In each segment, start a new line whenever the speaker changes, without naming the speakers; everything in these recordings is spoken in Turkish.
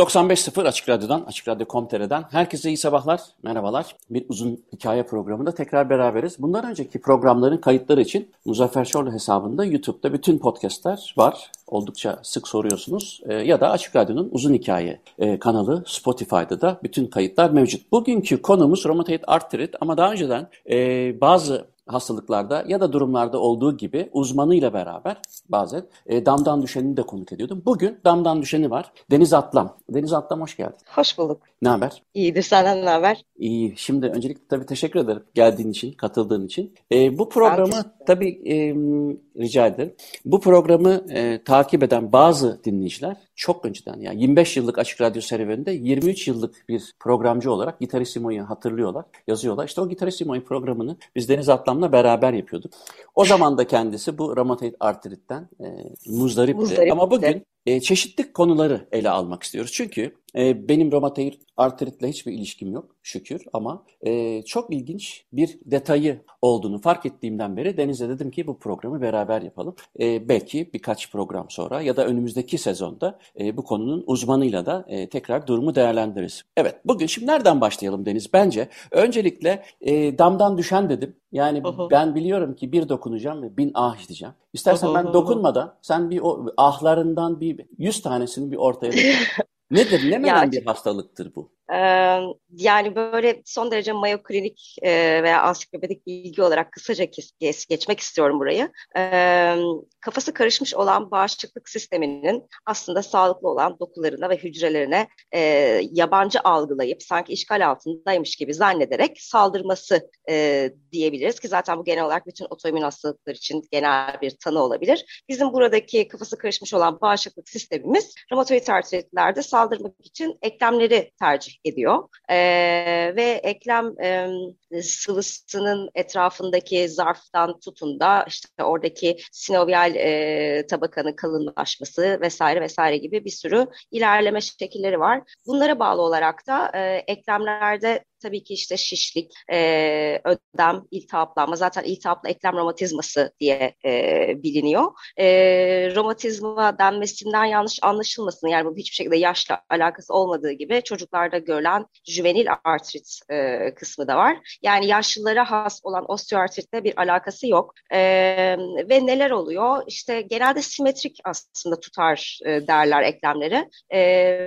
...95.0 Açık Radyo'dan, Açık Radyo.com.tr'den herkese iyi sabahlar, merhabalar. Bir uzun hikaye programında tekrar beraberiz. Bundan önceki programların kayıtları için Muzaffer Şorlu hesabında YouTube'da bütün podcastler var. Oldukça sık soruyorsunuz. E, ya da Açık Radyo'nun uzun hikaye e, kanalı Spotify'da da bütün kayıtlar mevcut. Bugünkü konumuz romatoid artrit ama daha önceden e, bazı hastalıklarda ya da durumlarda olduğu gibi uzmanıyla beraber bazen e, damdan düşeni de konuk ediyordum. Bugün damdan düşeni var. Deniz Atlam. Deniz Atlam hoş geldin.
Hoş bulduk.
Ne haber?
İyidir senden ne haber?
İyi. Şimdi öncelikle tabii teşekkür ederim geldiğin için, katıldığın için. E, bu programı tabii e, rica ederim. Bu programı e, takip eden bazı dinleyiciler çok önceden yani 25 yıllık Açık Radyo serüveninde 23 yıllık bir programcı olarak Gitarissimo'yu hatırlıyorlar, yazıyorlar. İşte o Gitarissimo'yu programını biz Deniz Atlam'la beraber yapıyorduk. O zaman da kendisi bu romatoid artritten e, muzdaripti.
Muzdarip
Ama bugün e, çeşitli konuları ele almak istiyoruz. Çünkü e, benim romatoid artritle hiçbir ilişkim yok şükür ama e, çok ilginç bir detayı olduğunu fark ettiğimden beri Deniz'e dedim ki bu programı beraber yapalım. E, belki birkaç program sonra ya da önümüzdeki sezonda e, bu konunun uzmanıyla da e, tekrar durumu değerlendiririz. Evet bugün şimdi nereden başlayalım Deniz? Bence öncelikle e, damdan düşen dedim. Yani
hı.
ben biliyorum ki bir dokunacağım ve bin ah diyeceğim. İstersen
hı
ben dokunmadan sen bir o ahlarından bir yüz tanesini bir ortaya. Nedir? Ne bir hastalıktır bu?
Yani böyle son derece Mayo Klinik e, veya ansiklopedik bilgi olarak kısaca geçmek istiyorum burayı. Kafası karışmış olan bağışıklık sisteminin aslında sağlıklı olan dokularına ve hücrelerine yabancı algılayıp sanki işgal altındaymış gibi zannederek saldırması diyebiliriz ki zaten bu genel olarak bütün otoimmün hastalıklar için genel bir tanı olabilir. Bizim buradaki kafası karışmış olan bağışıklık sistemimiz romatoid artritlerde saldırmak için eklemleri tercih ediyor. Ee, ve eklem e, sıvısının etrafındaki zarftan tutun da işte oradaki sinovial e, tabakanın kalınlaşması vesaire vesaire gibi bir sürü ilerleme şekilleri var. Bunlara bağlı olarak da e, eklemlerde tabii ki işte şişlik, e, ödem, iltihaplanma zaten iltihaplı eklem romatizması diye e, biliniyor. E, romatizma denmesinden yanlış anlaşılmasın. Yani bu hiçbir şekilde yaşla alakası olmadığı gibi çocuklarda görülen juvenil artrit e, kısmı da var. Yani yaşlılara has olan osteoartritle bir alakası yok. E, ve neler oluyor? İşte genelde simetrik aslında tutar e, derler eklemleri e,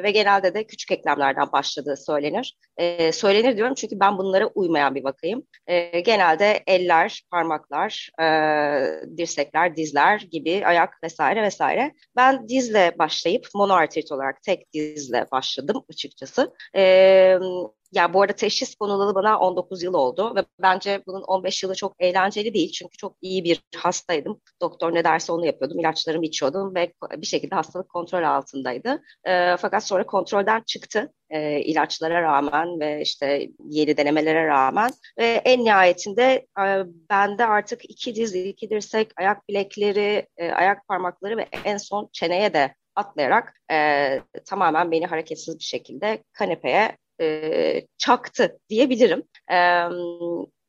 ve genelde de küçük eklemlerden başladığı söylenir. E, söylenir diyorum çünkü ben bunlara uymayan bir vakayım. E, genelde eller, parmaklar, e, dirsekler, dizler gibi ayak vesaire vesaire. Ben dizle başlayıp monoartrit olarak tek dizle başladım açıkçası. E, ya bu arada teşhis konulalı bana 19 yıl oldu ve bence bunun 15 yılı çok eğlenceli değil. Çünkü çok iyi bir hastaydım. Doktor ne derse onu yapıyordum. ilaçlarımı içiyordum ve bir şekilde hastalık kontrol altındaydı. E, fakat sonra kontrolden çıktı e, ilaçlara rağmen ve işte yeni denemelere rağmen ve en nihayetinde e, bende artık iki diz, iki dirsek, ayak bilekleri, e, ayak parmakları ve en son çeneye de atlayarak e, tamamen beni hareketsiz bir şekilde kanepeye e, çaktı diyebilirim. E,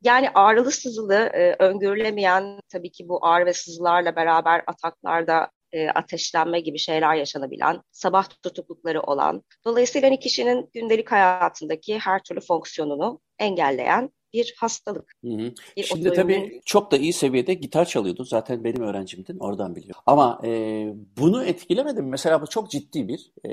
yani ağrılı sızılı, e, öngörülemeyen tabii ki bu ağrı ve sızılarla beraber ataklarda e, ateşlenme gibi şeyler yaşanabilen, sabah tutuklukları olan, dolayısıyla hani kişinin gündelik hayatındaki her türlü fonksiyonunu engelleyen bir hastalık.
Hı hı.
Bir
Şimdi tabii çok da iyi seviyede gitar çalıyordun. Zaten benim öğrencimdin. Oradan biliyorum. Ama e, bunu etkilemedi mi? Mesela bu çok ciddi bir e,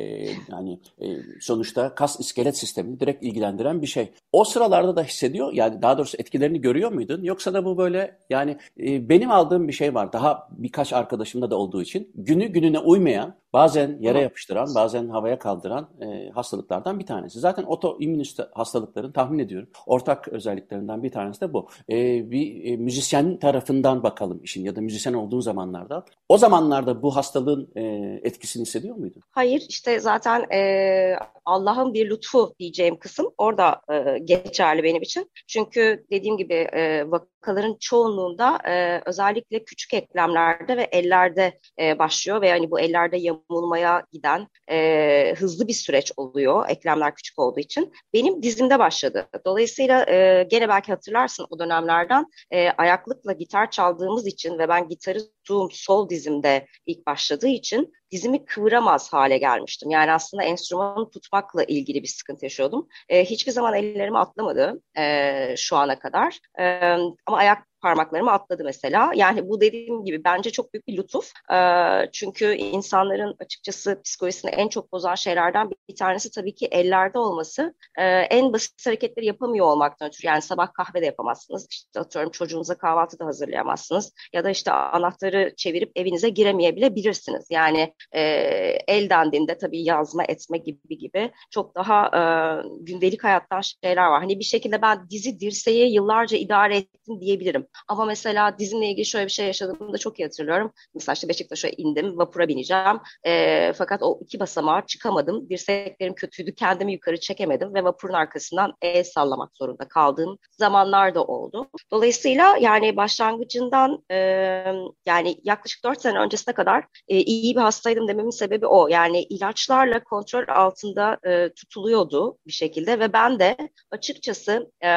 yani e, sonuçta kas iskelet sistemini direkt ilgilendiren bir şey. O sıralarda da hissediyor yani daha doğrusu etkilerini görüyor muydun? Yoksa da bu böyle yani e, benim aldığım bir şey var. Daha birkaç arkadaşımda da olduğu için günü gününe uymayan bazen yere yapıştıran, bazen havaya kaldıran e, hastalıklardan bir tanesi. Zaten otoimmün hastalıkların tahmin ediyorum ortak özelliklerinden bir tanesi de bu. E, bir e, müzisyen tarafından bakalım işin ya da müzisyen olduğun zamanlarda. O zamanlarda bu hastalığın e, etkisini hissediyor muydun?
Hayır işte zaten e, Allah'ın bir lütfu diyeceğim kısım orada e, geçerli benim için. Çünkü dediğim gibi e, vakaların çoğunluğunda e, özellikle küçük eklemlerde ve ellerde e, başlıyor ve yani bu ellerde yamulmaya giden e, hızlı bir süreç oluyor eklemler küçük olduğu için. Benim dizimde başladı. Dolayısıyla e, gene belki hatırlarsın o dönemlerden e, ayaklıkla gitar çaldığımız için ve ben gitarı tuttuğum sol dizimde ilk başladığı için dizimi kıvıramaz hale gelmiştim. Yani aslında enstrümanı tutmakla ilgili bir sıkıntı yaşıyordum. E, hiçbir zaman ellerimi atlamadı e, şu ana kadar. E, ama ayak parmaklarımı atladı mesela. Yani bu dediğim gibi bence çok büyük bir lütuf. E, çünkü insanların açıkçası psikolojisini en çok bozan şeylerden bir tanesi tabii ki ellerde olması. E, en basit hareketleri yapamıyor olmaktan ötürü. Yani sabah kahve de yapamazsınız. İşte atıyorum çocuğunuza kahvaltı da hazırlayamazsınız. Ya da işte anahtarı çevirip evinize giremeyebilirsiniz. Yani e, el dendiğinde tabii yazma etme gibi gibi çok daha e, gündelik hayattan şeyler var. Hani bir şekilde ben dizi dirseği yıllarca idare ettim diyebilirim. Ama mesela dizimle ilgili şöyle bir şey yaşadığımı da çok iyi hatırlıyorum. Mesela işte Beşiktaş'a indim, vapura bineceğim. E, fakat o iki basamağa çıkamadım. Dirseklerim kötüydü, kendimi yukarı çekemedim ve vapurun arkasından el sallamak zorunda kaldığım zamanlar da oldu. Dolayısıyla yani başlangıcından e, yani yaklaşık dört sene öncesine kadar e, iyi bir hastaydım dememin sebebi o. Yani ilaçlarla kontrol altında e, tutuluyordu bir şekilde ve ben de açıkçası e,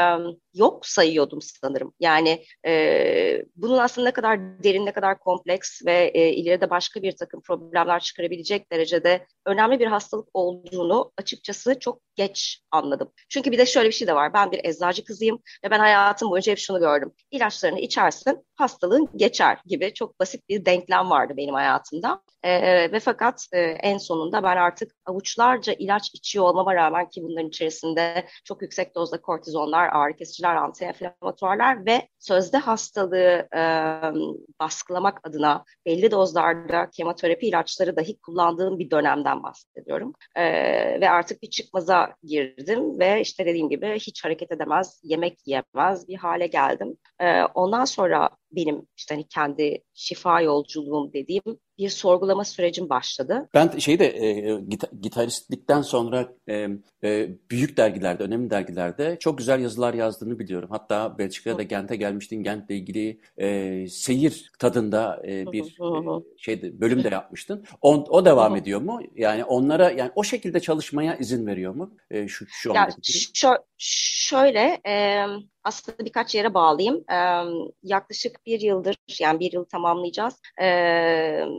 yok sayıyordum sanırım. Yani e, bunun aslında ne kadar derin, ne kadar kompleks ve e, ileride başka bir takım problemler çıkarabilecek derecede önemli bir hastalık olduğunu açıkçası çok geç anladım. Çünkü bir de şöyle bir şey de var. Ben bir eczacı kızıyım ve ben hayatım boyunca hep şunu gördüm. İlaçlarını içersin, hastalığın geçer gibi çok basit bir denklem vardı benim hayatımda. E, ve fakat e, en sonunda ben artık avuçlarca ilaç içiyor olmama rağmen ki bunların içerisinde çok yüksek dozda kortizonlar, ağrı kesiciler, antiinflamatuarlar ve sözde hastalığı e, baskılamak adına belli dozlarda kemoterapi ilaçları dahi kullandığım bir dönemden bahsediyorum. E, ve artık bir çıkmaza girdim ve işte dediğim gibi hiç hareket edemez, yemek yiyemez bir hale geldim. E, ondan sonra benim işte hani kendi şifa yolculuğum dediğim bir sorgulama sürecim başladı.
Ben şeyde e, gita, gitaristlikten sonra e, e, büyük dergilerde, önemli dergilerde çok güzel yazılar yazdığını biliyorum. Hatta Belçika'da Gent'e gelmiştin. Gent'le ilgili e, seyir tadında e, bir e, şeyde bölüm de yapmıştın. O, o devam ediyor mu? Yani onlara yani o şekilde çalışmaya izin veriyor mu? E, şu şu
ya, şö şöyle e, aslında birkaç yere bağlayayım. E, yaklaşık bir yıldır, yani bir yıl tamamlayacağız. E,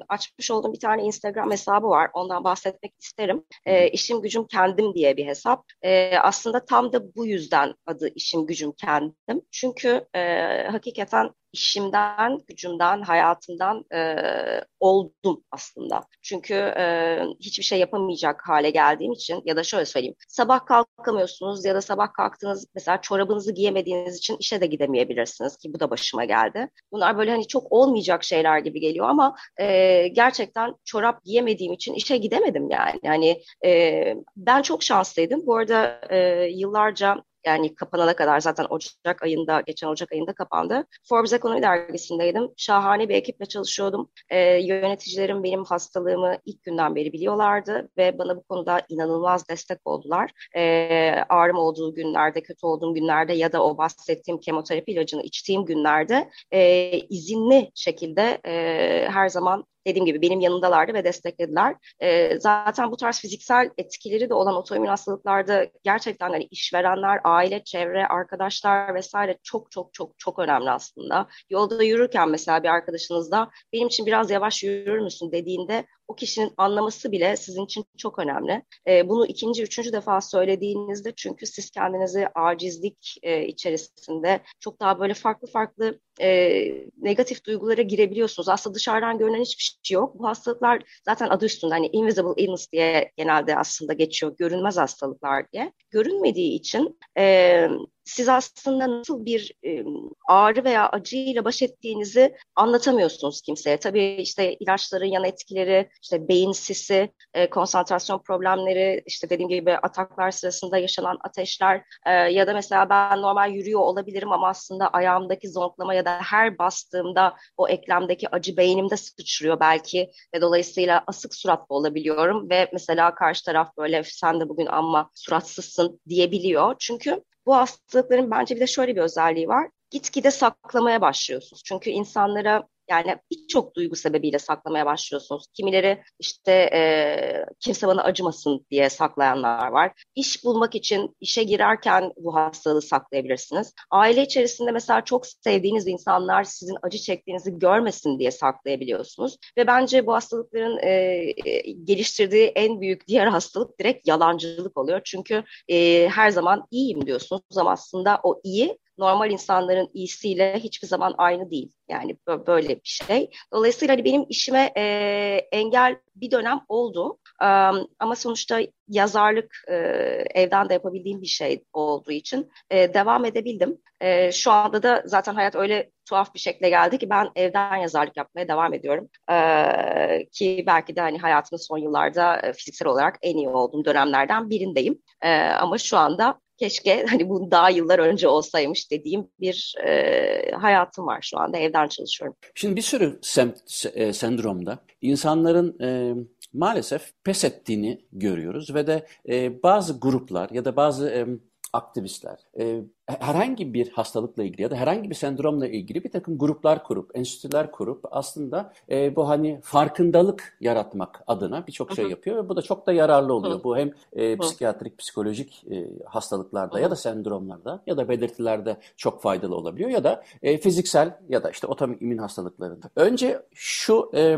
açmış olduğum bir tane Instagram hesabı var. Ondan bahsetmek isterim. E, işim gücüm kendim diye bir hesap. E, aslında tam da bu yüzden adı işim gücüm kendim. Çünkü e, hakikaten işimden, gücümden, hayatımdan e, oldum aslında. Çünkü e, hiçbir şey yapamayacak hale geldiğim için ya da şöyle söyleyeyim. Sabah kalkamıyorsunuz ya da sabah kalktınız mesela çorabınızı giyemediğiniz için işe de gidemeyebilirsiniz ki bu da başıma geldi. Bunlar böyle hani çok olmayacak şeyler gibi geliyor ama e, gerçekten çorap giyemediğim için işe gidemedim yani. Yani e, ben çok şanslıydım. Bu arada e, yıllarca yani kapanana kadar zaten Ocak ayında, geçen Ocak ayında kapandı. Forbes Ekonomi dergisindeydim. Şahane bir ekiple çalışıyordum. E, yöneticilerim benim hastalığımı ilk günden beri biliyorlardı ve bana bu konuda inanılmaz destek oldular. E, ağrım olduğu günlerde, kötü olduğum günlerde ya da o bahsettiğim kemoterapi ilacını içtiğim günlerde e, izinli şekilde e, her zaman dediğim gibi benim yanındalardı ve desteklediler. E, zaten bu tarz fiziksel etkileri de olan otoimmün hastalıklarda gerçekten hani işverenler, aile, çevre, arkadaşlar vesaire çok çok çok çok önemli aslında. Yolda yürürken mesela bir arkadaşınızda benim için biraz yavaş yürür müsün dediğinde o kişinin anlaması bile sizin için çok önemli. E, bunu ikinci, üçüncü defa söylediğinizde çünkü siz kendinizi acizlik e, içerisinde çok daha böyle farklı farklı e, negatif duygulara girebiliyorsunuz. Aslında dışarıdan görünen hiçbir şey yok. Bu hastalıklar zaten adı üstünde hani invisible illness diye genelde aslında geçiyor. Görünmez hastalıklar diye. Görünmediği için e, siz aslında nasıl bir ağrı veya acıyla baş ettiğinizi anlatamıyorsunuz kimseye. Tabii işte ilaçların yan etkileri, işte beyin sisi, konsantrasyon problemleri, işte dediğim gibi ataklar sırasında yaşanan ateşler ya da mesela ben normal yürüyor olabilirim ama aslında ayağımdaki zonklama ya da her bastığımda o eklemdeki acı beynimde sıçrıyor belki ve dolayısıyla asık suratlı olabiliyorum ve mesela karşı taraf böyle sen de bugün ama suratsızsın diyebiliyor. Çünkü bu hastalıkların bence bir de şöyle bir özelliği var. Gitgide saklamaya başlıyorsunuz. Çünkü insanlara yani birçok duygu sebebiyle saklamaya başlıyorsunuz. Kimileri işte e, kimse bana acımasın diye saklayanlar var. İş bulmak için işe girerken bu hastalığı saklayabilirsiniz. Aile içerisinde mesela çok sevdiğiniz insanlar sizin acı çektiğinizi görmesin diye saklayabiliyorsunuz. Ve bence bu hastalıkların e, geliştirdiği en büyük diğer hastalık direkt yalancılık oluyor. Çünkü e, her zaman iyiyim diyorsunuz ama aslında o iyi normal insanların iyisiyle hiçbir zaman aynı değil. Yani böyle bir şey. Dolayısıyla hani benim işime e, engel bir dönem oldu. E, ama sonuçta yazarlık e, evden de yapabildiğim bir şey olduğu için e, devam edebildim. E, şu anda da zaten hayat öyle tuhaf bir şekilde geldi ki ben evden yazarlık yapmaya devam ediyorum. E, ki belki de hani hayatımın son yıllarda fiziksel olarak en iyi olduğum dönemlerden birindeyim. E, ama şu anda keşke hani bu daha yıllar önce olsaymış dediğim bir e, hayatım var şu anda. Evden çalışıyorum.
Şimdi bir sürü sem e, sendromda insanların e, maalesef pes ettiğini görüyoruz ve de e, bazı gruplar ya da bazı e, aktivistler e, herhangi bir hastalıkla ilgili ya da herhangi bir sendromla ilgili bir takım gruplar kurup, enstitüler kurup aslında e, bu hani farkındalık yaratmak adına birçok şey yapıyor ve bu da çok da yararlı oluyor. Hı. Bu hem e, psikiyatrik, psikolojik e, hastalıklarda Hı. ya da sendromlarda ya da belirtilerde çok faydalı olabiliyor ya da e, fiziksel ya da işte otoimmün hastalıklarında. Önce şu e,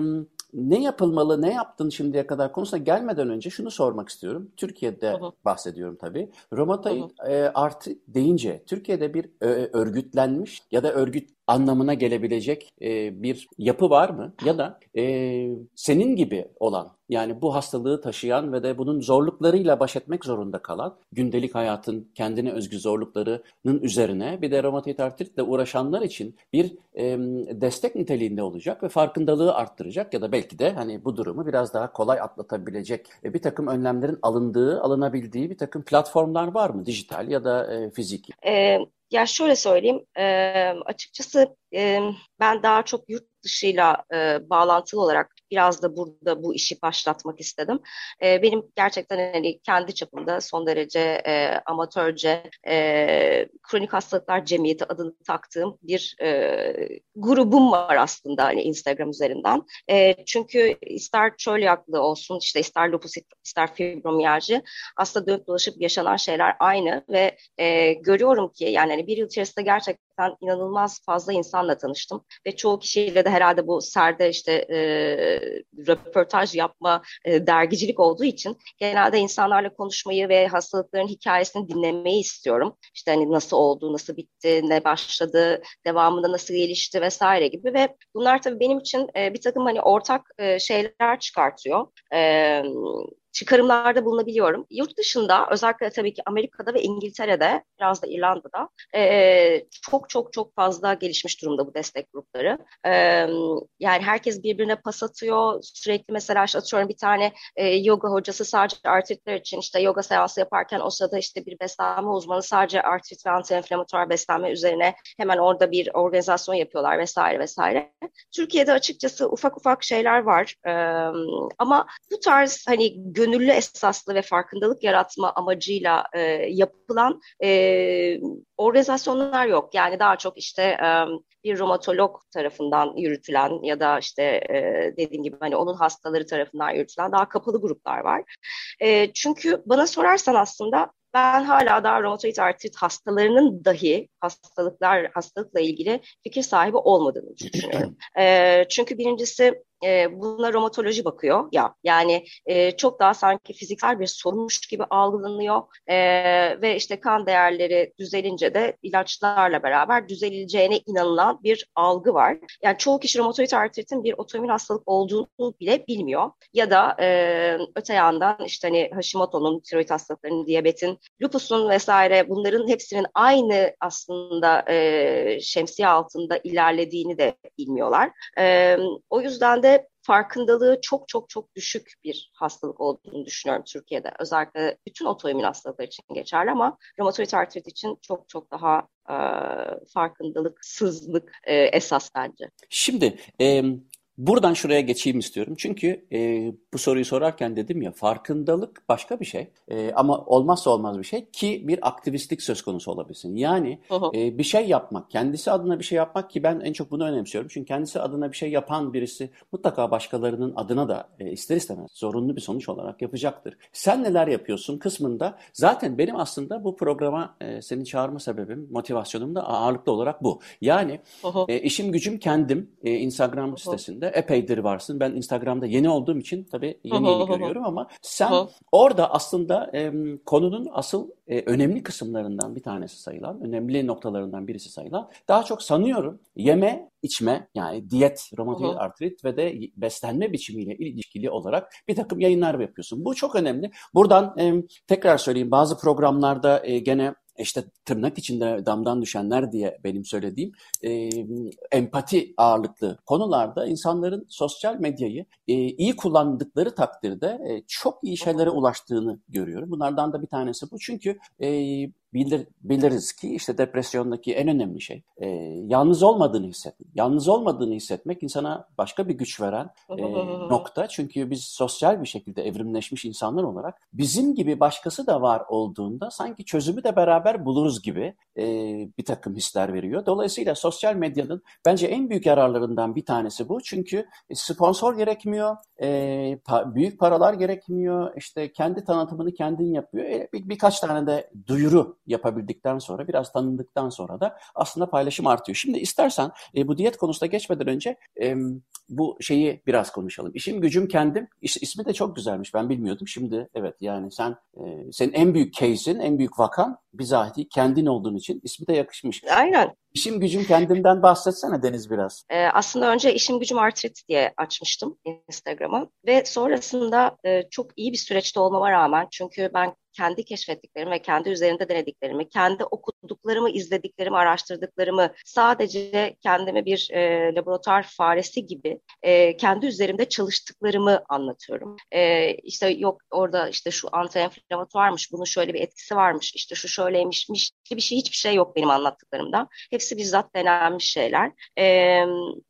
ne yapılmalı, ne yaptın şimdiye kadar konusuna gelmeden önce şunu sormak istiyorum. Türkiye'de hı hı. bahsediyorum tabii. Romatoid e, artı deyince Türkiye'de bir e, örgütlenmiş ya da örgüt anlamına gelebilecek e, bir yapı var mı? Ya da e, senin gibi olan yani bu hastalığı taşıyan ve de bunun zorluklarıyla baş etmek zorunda kalan gündelik hayatın kendine özgü zorluklarının üzerine bir de romatoid artritle uğraşanlar için bir e, destek niteliğinde olacak ve farkındalığı arttıracak ya da belki de hani bu durumu biraz daha kolay atlatabilecek e, bir takım önlemlerin alındığı, alınabildiği bir takım platformlar var mı? Dijital ya da e, fiziki.
E, ya şöyle söyleyeyim, e, açıkçası e, ben daha çok yurt dışıyla e, bağlantılı olarak biraz da burada bu işi başlatmak istedim. E, benim gerçekten hani kendi çapımda son derece e, amatörce e, kronik hastalıklar cemiyeti adını taktığım bir e, grubum var aslında hani Instagram üzerinden. E, çünkü ister çölyaklı olsun işte ister lupus ister fibromiyalji aslında dönüp dolaşıp yaşanan şeyler aynı ve e, görüyorum ki yani hani bir yıl içerisinde gerçekten inanılmaz fazla insanla tanıştım ve çoğu kişiyle de herhalde bu serde işte e, röportaj yapma e, dergicilik olduğu için genelde insanlarla konuşmayı ve hastalıkların hikayesini dinlemeyi istiyorum. İşte hani nasıl oldu, nasıl bitti, ne başladı, devamında nasıl gelişti vesaire gibi ve bunlar tabii benim için e, bir takım hani ortak e, şeyler çıkartıyor. E, çıkarımlarda bulunabiliyorum. Yurt dışında özellikle tabii ki Amerika'da ve İngiltere'de biraz da İrlanda'da e, çok çok çok fazla gelişmiş durumda bu destek grupları. E, yani herkes birbirine pas atıyor. Sürekli mesela işte atıyorum bir tane e, yoga hocası sadece artritler için işte yoga seansı yaparken o sırada işte bir beslenme uzmanı sadece artrit ve antiinflamatuar beslenme üzerine hemen orada bir organizasyon yapıyorlar vesaire vesaire. Türkiye'de açıkçası ufak ufak şeyler var. E, ama bu tarz hani gönüllü esaslı ve farkındalık yaratma amacıyla e, yapılan e, organizasyonlar yok. Yani daha çok işte e, bir romatolog tarafından yürütülen ya da işte e, dediğim gibi hani onun hastaları tarafından yürütülen daha kapalı gruplar var. E, çünkü bana sorarsan aslında ben hala daha romatoid artrit hastalarının dahi hastalıklar hastalıkla ilgili fikir sahibi olmadığını düşünüyorum. e, çünkü birincisi e, buna romatoloji bakıyor ya. Yani e, çok daha sanki fiziksel bir sorunmuş gibi algılanıyor e, ve işte kan değerleri düzelince de ilaçlarla beraber düzeleceğine inanılan bir algı var. Yani çoğu kişi romatoid artritin bir otoimmün hastalık olduğunu bile bilmiyor. Ya da e, öte yandan işte hani Hashimoto'nun, tiroid hastalıklarının, diyabetin, lupusun vesaire bunların hepsinin aynı aslında e, şemsiye altında ilerlediğini de bilmiyorlar. E, o yüzden de farkındalığı çok çok çok düşük bir hastalık olduğunu düşünüyorum Türkiye'de. Özellikle bütün otoimmün hastalıklar için geçerli ama romatoid artrit için çok çok daha e, farkındalıksızlık e, esas bence.
Şimdi e, Buradan şuraya geçeyim istiyorum. Çünkü e, bu soruyu sorarken dedim ya farkındalık başka bir şey e, ama olmazsa olmaz bir şey ki bir aktivistlik söz konusu olabilsin. Yani e, bir şey yapmak, kendisi adına bir şey yapmak ki ben en çok bunu önemsiyorum. Çünkü kendisi adına bir şey yapan birisi mutlaka başkalarının adına da e, ister istemez zorunlu bir sonuç olarak yapacaktır. Sen neler yapıyorsun kısmında zaten benim aslında bu programa e, seni çağırma sebebim, motivasyonum da ağırlıklı olarak bu. Yani e, işim gücüm kendim e, Instagram sitesinde de epeydir varsın. Ben Instagram'da yeni olduğum için tabii yeni yeni görüyorum ama sen orada aslında e, konunun asıl e, önemli kısımlarından bir tanesi sayılan, önemli noktalarından birisi sayılan daha çok sanıyorum yeme, içme yani diyet, romatoid artrit ve de beslenme biçimiyle ilişkili olarak bir takım yayınlar yapıyorsun. Bu çok önemli. Buradan e, tekrar söyleyeyim bazı programlarda e, gene işte tırnak içinde damdan düşenler diye benim söylediğim e, empati ağırlıklı konularda insanların sosyal medyayı e, iyi kullandıkları takdirde e, çok iyi şeylere ulaştığını görüyorum. Bunlardan da bir tanesi bu. Çünkü e, bilir, biliriz ki işte depresyondaki en önemli şey e, yalnız olmadığını hissetmek. Yalnız olmadığını hissetmek insana başka bir güç veren e, nokta. Çünkü biz sosyal bir şekilde evrimleşmiş insanlar olarak bizim gibi başkası da var olduğunda sanki çözümü de beraber buluruz gibi e, bir takım hisler veriyor. Dolayısıyla sosyal medyanın bence en büyük yararlarından bir tanesi bu. Çünkü sponsor gerekmiyor, e, pa büyük paralar gerekmiyor, işte kendi tanıtımını kendin yapıyor. E, bir, birkaç tane de duyuru yapabildikten sonra, biraz tanındıktan sonra da aslında paylaşım artıyor. Şimdi istersen e, bu diyet konusuna geçmeden önce e, bu şeyi biraz konuşalım. İşim gücüm kendim. İs, ismi de çok güzelmiş. Ben bilmiyordum. Şimdi evet yani sen e, senin en büyük case'in, en büyük vakan bizatihi kendin olduğun için ismi de yakışmış.
Aynen.
İşim gücüm kendimden bahsetsene Deniz biraz.
Ee, aslında önce işim gücüm artrit diye açmıştım Instagram'ı ve sonrasında e, çok iyi bir süreçte olmama rağmen çünkü ben kendi keşfettiklerimi ve kendi üzerinde denediklerimi, kendi okuduklarımı, izlediklerimi, araştırdıklarımı sadece kendimi bir e, laboratuvar faresi gibi e, kendi üzerimde çalıştıklarımı anlatıyorum. E, işte yok orada işte şu anti-enflamatuarmış, bunun şöyle bir etkisi varmış, işte şu şöyleymişmiş bir şey hiçbir şey yok benim anlattıklarımda. Hepsi bizzat denenmiş şeyler. E,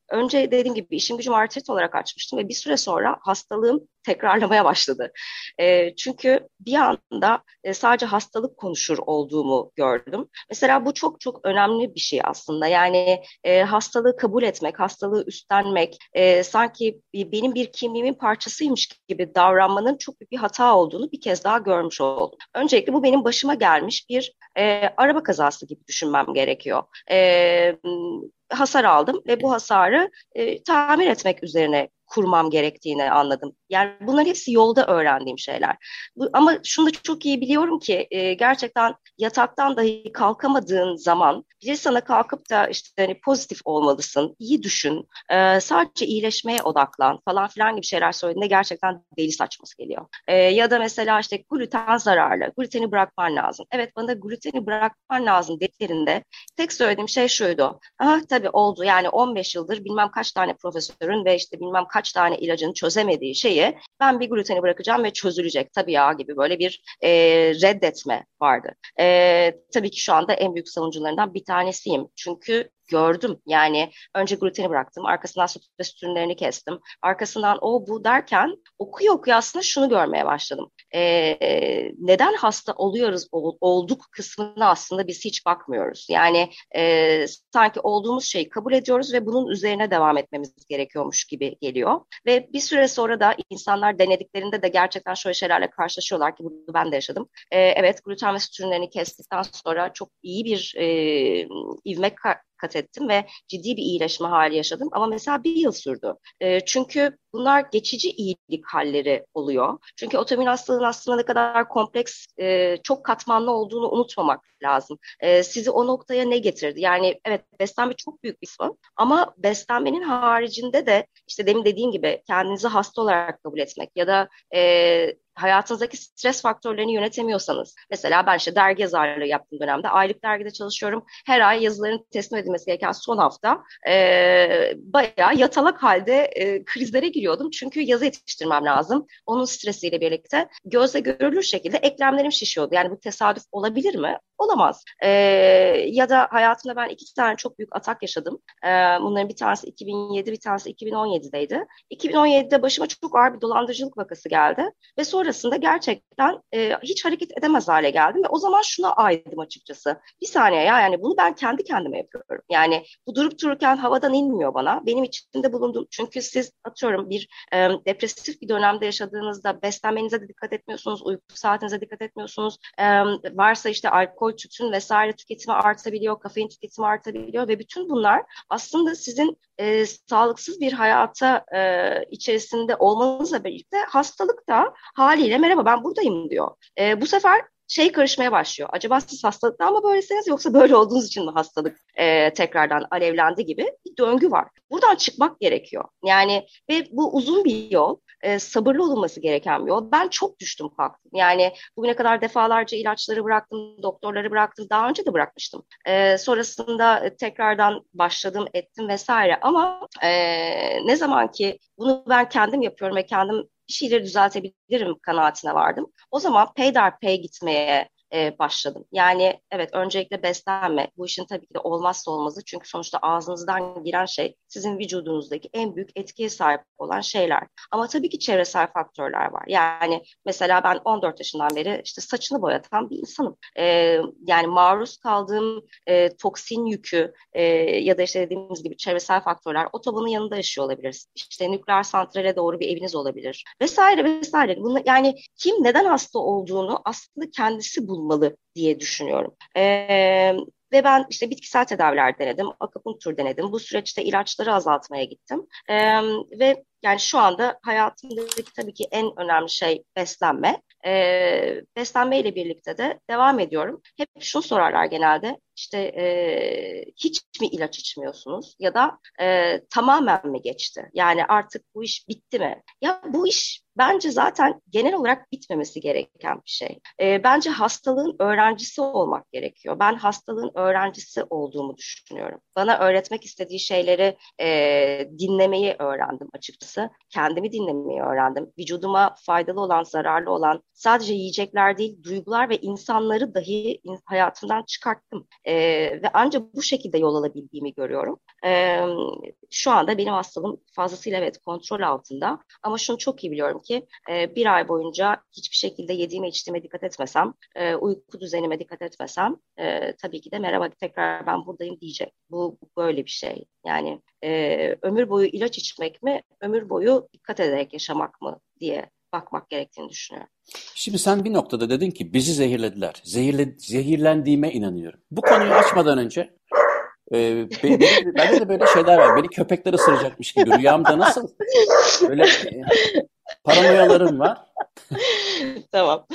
önce dediğim gibi işim gücüm artrit olarak açmıştım ve bir süre sonra hastalığım tekrarlamaya başladı. E, çünkü bir anda e, sadece hastalık konuşur olduğumu gördüm. Mesela bu çok çok önemli bir şey aslında. Yani e, hastalığı kabul etmek, hastalığı üstlenmek, e, sanki benim bir kimliğimin parçasıymış gibi davranmanın çok büyük bir hata olduğunu bir kez daha görmüş oldum. Öncelikle bu benim başıma gelmiş bir e, araba kazası gibi düşünmem gerekiyor. E, hasar aldım ve bu hasarı e, tamir etmek üzerine kurmam gerektiğini anladım. Yani bunların hepsi yolda öğrendiğim şeyler. Bu, ama şunu da çok iyi biliyorum ki e, gerçekten yataktan dahi kalkamadığın zaman biri sana kalkıp da işte hani pozitif olmalısın, iyi düşün, e, sadece iyileşmeye odaklan falan filan gibi şeyler söylediğinde gerçekten deli saçması geliyor. E, ya da mesela işte gluten zararlı, gluteni bırakman lazım. Evet bana gluteni bırakman lazım dediklerinde tek söylediğim şey şuydu. Ah tabii oldu yani 15 yıldır bilmem kaç tane profesörün ve işte bilmem kaç kaç tane ilacın çözemediği şeyi ben bir gluteni bırakacağım ve çözülecek tabii ya gibi böyle bir e, reddetme vardı. E, tabii ki şu anda en büyük savunucularından bir tanesiyim. Çünkü gördüm. Yani önce gluteni bıraktım, arkasından süt ve süt ürünlerini kestim. Arkasından o bu derken okuyor okuyor aslında şunu görmeye başladım. Ee, neden hasta oluyoruz, ol, olduk kısmına aslında biz hiç bakmıyoruz. Yani e, sanki olduğumuz şeyi kabul ediyoruz ve bunun üzerine devam etmemiz gerekiyormuş gibi geliyor. Ve bir süre sonra da insanlar denediklerinde de gerçekten şöyle şeylerle karşılaşıyorlar ki bunu ben de yaşadım. Ee, evet gluten ve süt ürünlerini kestikten sonra çok iyi bir e, ivme kat ettim ve ciddi bir iyileşme hali yaşadım. Ama mesela bir yıl sürdü. E, çünkü bunlar geçici iyilik halleri oluyor. Çünkü otoimmün hastalığın aslında ne kadar kompleks, e, çok katmanlı olduğunu unutmamak lazım. E, sizi o noktaya ne getirdi? Yani evet beslenme çok büyük bir kısmı ama beslenmenin haricinde de işte demin dediğim gibi kendinizi hasta olarak kabul etmek ya da e, hayatınızdaki stres faktörlerini yönetemiyorsanız, mesela ben işte dergi yazarlığı yaptığım dönemde aylık dergide çalışıyorum. Her ay yazıların teslim edilmesi gereken son hafta e, bayağı yatalak halde e, krizlere giriyordum. Çünkü yazı yetiştirmem lazım. Onun stresiyle birlikte gözle görülür şekilde eklemlerim şişiyordu. Yani bu tesadüf olabilir mi? Olamaz. E, ya da hayatımda ben iki tane çok büyük atak yaşadım. E, bunların bir tanesi 2007, bir tanesi 2017'deydi. 2017'de başıma çok ağır bir dolandırıcılık vakası geldi ve sonrasında gerçekten e, hiç hareket edemez hale geldim ve o zaman şuna aydım açıkçası. Bir saniye ya yani bunu ben kendi kendime yapıyorum. Yani bu durup dururken havadan inmiyor bana. Benim içinde bulunduğum çünkü siz atıyorum bir e, depresif bir dönemde yaşadığınızda beslenmenize de dikkat etmiyorsunuz, uyku saatinize dikkat etmiyorsunuz. E, varsa işte alkol, tütün vesaire tüketimi artabiliyor, kafein tüketimi artabiliyor ve bütün bunlar aslında sizin e, sağlıksız bir hayata e, içerisinde olmanızla birlikte hastalık da haliyle merhaba ben buradayım diyor. E, bu sefer şey karışmaya başlıyor. Acaba siz hastalıktan mı böylesiniz yoksa böyle olduğunuz için mi hastalık e, tekrardan alevlendi gibi bir döngü var. Buradan çıkmak gerekiyor. Yani ve bu uzun bir yol, e, sabırlı olunması gereken bir yol. Ben çok düştüm kalktım. Yani bugüne kadar defalarca ilaçları bıraktım, doktorları bıraktım. Daha önce de bırakmıştım. E, sonrasında tekrardan başladım, ettim vesaire. Ama e, ne zaman ki bunu ben kendim yapıyorum ve kendim bir şeyleri düzeltebilirim kanaatine vardım. O zaman peyderpey gitmeye e, başladım. Yani evet öncelikle beslenme bu işin tabii ki de olmazsa olmazı çünkü sonuçta ağzınızdan giren şey sizin vücudunuzdaki en büyük etkiye sahip olan şeyler. Ama tabii ki çevresel faktörler var. Yani mesela ben 14 yaşından beri işte saçını boyatan bir insanım. E, yani maruz kaldığım e, toksin yükü e, ya da işte dediğimiz gibi çevresel faktörler otobanın yanında yaşıyor olabilir. İşte nükleer santrale doğru bir eviniz olabilir. Vesaire vesaire. Bunu, yani kim neden hasta olduğunu aslında kendisi bu bulmalı diye düşünüyorum. E, ve ben işte bitkisel tedaviler denedim, akupunktur denedim. Bu süreçte ilaçları azaltmaya gittim. E, ve yani şu anda hayatımdaki tabii ki en önemli şey beslenme. E, beslenme ile birlikte de devam ediyorum. Hep şunu sorarlar genelde işte e, hiç mi ilaç içmiyorsunuz ya da e, tamamen mi geçti? Yani artık bu iş bitti mi? Ya bu iş bence zaten genel olarak bitmemesi gereken bir şey. E, bence hastalığın öğrencisi olmak gerekiyor. Ben hastalığın öğrencisi olduğumu düşünüyorum. Bana öğretmek istediği şeyleri e, dinlemeyi öğrendim açıkçası. Kendimi dinlemeyi öğrendim. Vücuduma faydalı olan, zararlı olan sadece yiyecekler değil, duygular ve insanları dahi hayatımdan çıkarttım. E, ve ancak bu şekilde yol alabildiğimi görüyorum. E, şu anda benim hastalığım fazlasıyla evet kontrol altında ama şunu çok iyi biliyorum ki e, bir ay boyunca hiçbir şekilde yediğime içtiğime dikkat etmesem, e, uyku düzenime dikkat etmesem e, tabii ki de merhaba tekrar ben buradayım diyecek. Bu böyle bir şey. Yani e, ömür boyu ilaç içmek mi, ömür boyu dikkat ederek yaşamak mı diye bakmak gerektiğini düşünüyorum.
Şimdi sen bir noktada dedin ki bizi zehirlediler. Zehirle, zehirlendiğime inanıyorum. Bu konuyu açmadan önce e, bende de böyle şeyler var. Beni köpekler ısıracakmış gibi. Rüyamda nasıl? Böyle e, paranoyalarım var.
tamam.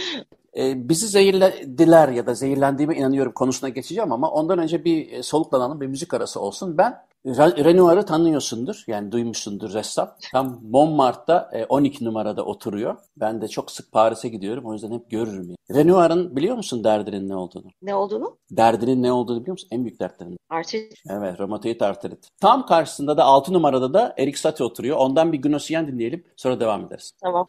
E, bizi zehirlediler ya da zehirlendiğime inanıyorum konusuna geçeceğim ama ondan önce bir e, soluklanalım, bir müzik arası olsun. Ben Renoir'ı tanıyorsundur. Yani duymuşsundur ressam. Tam Montmartre'da 12 e, numarada oturuyor. Ben de çok sık Paris'e gidiyorum. O yüzden hep görürüm. Yani. Renoir'ın biliyor musun derdinin ne olduğunu?
Ne olduğunu?
Derdinin ne olduğunu biliyor musun? En büyük dertlerinden.
Artrit.
Evet, romatoid artrit. Tam karşısında da 6 numarada da Erik Satie oturuyor. Ondan bir Gnossian dinleyelim. Sonra devam ederiz.
Tamam.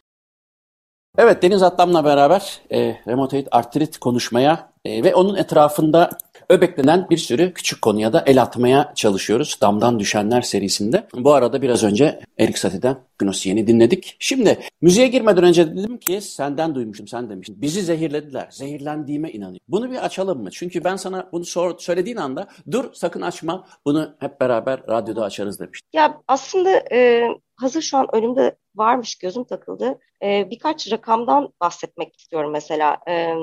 Evet, Deniz Atlam'la beraber e, romatoid artrit konuşmaya e, ve onun etrafında öbeklenen bir sürü küçük konuya da el atmaya çalışıyoruz. Damdan Düşenler serisinde. Bu arada biraz önce Erik Satie'den Gnossien'i dinledik. Şimdi müziğe girmeden önce dedim ki senden duymuştum sen demiştin. Bizi zehirlediler. Zehirlendiğime inanıyorum. Bunu bir açalım mı? Çünkü ben sana bunu sor, söylediğin anda dur sakın açma bunu hep beraber radyoda açarız demiştim.
Ya aslında e, hazır şu an önümde varmış gözüm takıldı. E, birkaç rakamdan bahsetmek istiyorum mesela. E,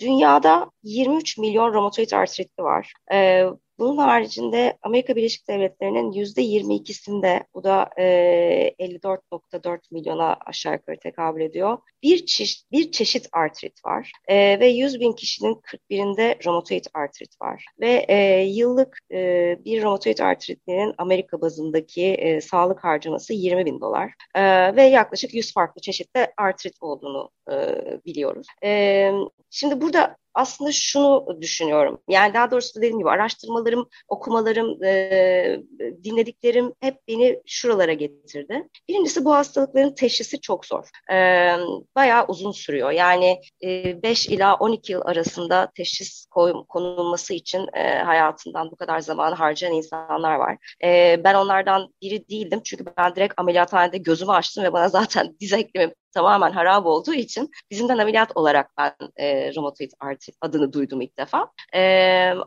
dünyada 23 milyon romatoid artritli var. E, bunun haricinde Amerika Birleşik Devletleri'nin %22'sinde bu da e, 54.4 milyona aşağı yukarı tekabül ediyor. Bir, çeşit, bir çeşit artrit var e, ve 100 bin kişinin 41'inde romatoid artrit var. Ve e, yıllık e, bir romatoid artritlinin Amerika bazındaki e, sağlık harcaması 20 bin dolar e, ve yaklaşık 100 farklı çeşitte artrit olduğunu e, biliyoruz. E, şimdi burada aslında şunu düşünüyorum. Yani daha doğrusu dediğim gibi araştırmalarım, okumalarım, e, dinlediklerim hep beni şuralara getirdi. Birincisi bu hastalıkların teşhisi çok zor. E, bayağı uzun sürüyor. Yani e, 5 ila 12 yıl arasında teşhis konulması için e, hayatından bu kadar zaman harcayan insanlar var. E, ben onlardan biri değildim çünkü ben direkt ameliyathanede gözümü açtım ve bana zaten diz eklemim tamamen harap olduğu için dizimden ameliyat olarak ben e, romatoid artrit adını duydum ilk defa. E,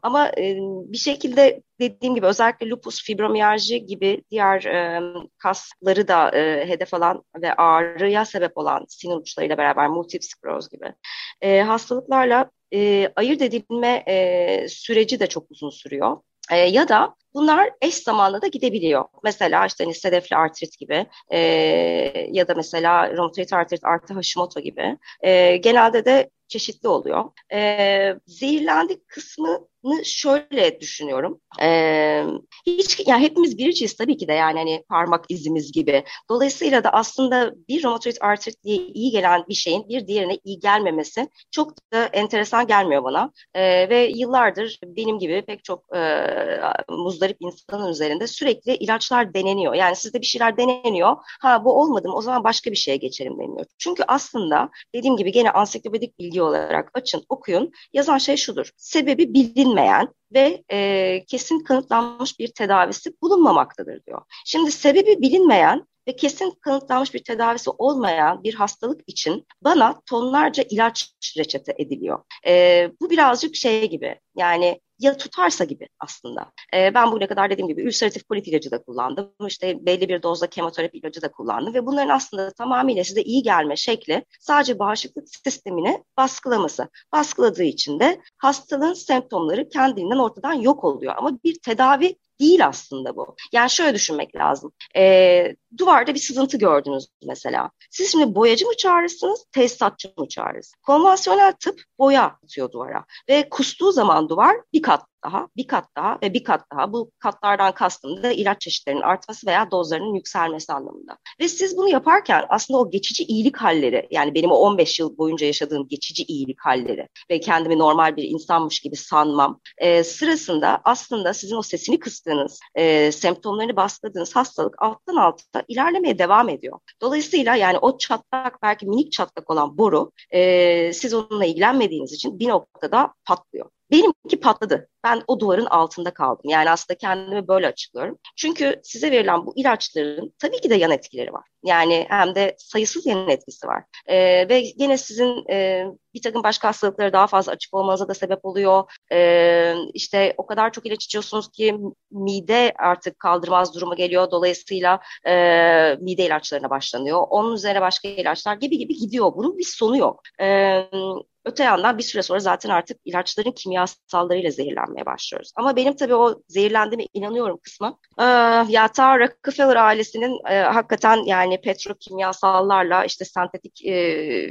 ama e, bir şekilde dediğim gibi özellikle lupus, fibromiyalji gibi diğer e, kasları da e, hedef alan ve ağrıya sebep olan sinir uçlarıyla beraber multiple skleroz gibi e, hastalıklarla e, ayırt edilme e, süreci de çok uzun sürüyor. E, ya da bunlar eş zamanlı da gidebiliyor. Mesela işte hani sedefli artrit gibi e, ya da mesela romatoid artrit artı Hashimoto gibi. E, genelde de çeşitli oluyor. E, zehirlendik kısmını şöyle düşünüyorum. E, hiç yani hepimiz biriciyiz tabii ki de yani hani parmak izimiz gibi. Dolayısıyla da aslında bir romatoid artrit diye iyi gelen bir şeyin bir diğerine iyi gelmemesi çok da enteresan gelmiyor bana. E, ve yıllardır benim gibi pek çok e, muzdarip insanın üzerinde sürekli ilaçlar deneniyor. Yani sizde bir şeyler deneniyor. Ha bu olmadı mı o zaman başka bir şeye geçelim deniyor. Çünkü aslında dediğim gibi gene ansiklopedik bilgi olarak açın okuyun. Yazan şey şudur. Sebebi bilinmeyen ve e, kesin kanıtlanmış bir tedavisi bulunmamaktadır diyor. Şimdi sebebi bilinmeyen ve kesin kanıtlanmış bir tedavisi olmayan bir hastalık için bana tonlarca ilaç reçete ediliyor. E, bu birazcık şey gibi yani ya tutarsa gibi aslında. E, ben bugüne kadar dediğim gibi ülseratif kolit ilacı da kullandım. İşte belli bir dozda kemoterapi ilacı da kullandım ve bunların aslında tamamıyla size iyi gelme şekli sadece bağışıklık sistemini baskılaması. Baskıladığı için de hastalığın semptomları kendiliğinden ortadan yok oluyor. Ama bir tedavi değil aslında bu. Yani şöyle düşünmek lazım. E, duvarda bir sızıntı gördünüz mesela. Siz şimdi boyacı mı çağırırsınız, tesisatçı mı çağırırsınız? Konvansiyonel tıp boya atıyor duvara ve kustuğu zaman duvar bir kat daha, bir kat daha ve bir kat daha. Bu katlardan kastım da ilaç çeşitlerinin artması veya dozlarının yükselmesi anlamında. Ve siz bunu yaparken aslında o geçici iyilik halleri, yani benim o 15 yıl boyunca yaşadığım geçici iyilik halleri ve kendimi normal bir insanmış gibi sanmam e, sırasında aslında sizin o sesini kıstığınız, e, semptomlarını baskıladığınız hastalık alttan alta ilerlemeye devam ediyor. Dolayısıyla yani o çatlak belki minik çatlak olan boru e, siz onunla ilgilenmediğiniz için bir noktada patlıyor. Benimki patladı. Ben o duvarın altında kaldım. Yani aslında kendimi böyle açıklıyorum. Çünkü size verilen bu ilaçların tabii ki de yan etkileri var. Yani hem de sayısız yan etkisi var. Ee, ve yine sizin e, bir takım başka hastalıklara daha fazla açık olmanıza da sebep oluyor. Ee, işte o kadar çok ilaç içiyorsunuz ki mide artık kaldırmaz duruma geliyor. Dolayısıyla e, mide ilaçlarına başlanıyor. Onun üzerine başka ilaçlar gibi gibi gidiyor. Bunun bir sonu yok. Ee, Öte yandan bir süre sonra zaten artık ilaçların kimyasallarıyla zehirlenmeye başlıyoruz. Ama benim tabii o zehirlendiğime inanıyorum kısmı. Ee, ya ta Rockefeller ailesinin e, hakikaten yani petrokimyasallarla işte sentetik e,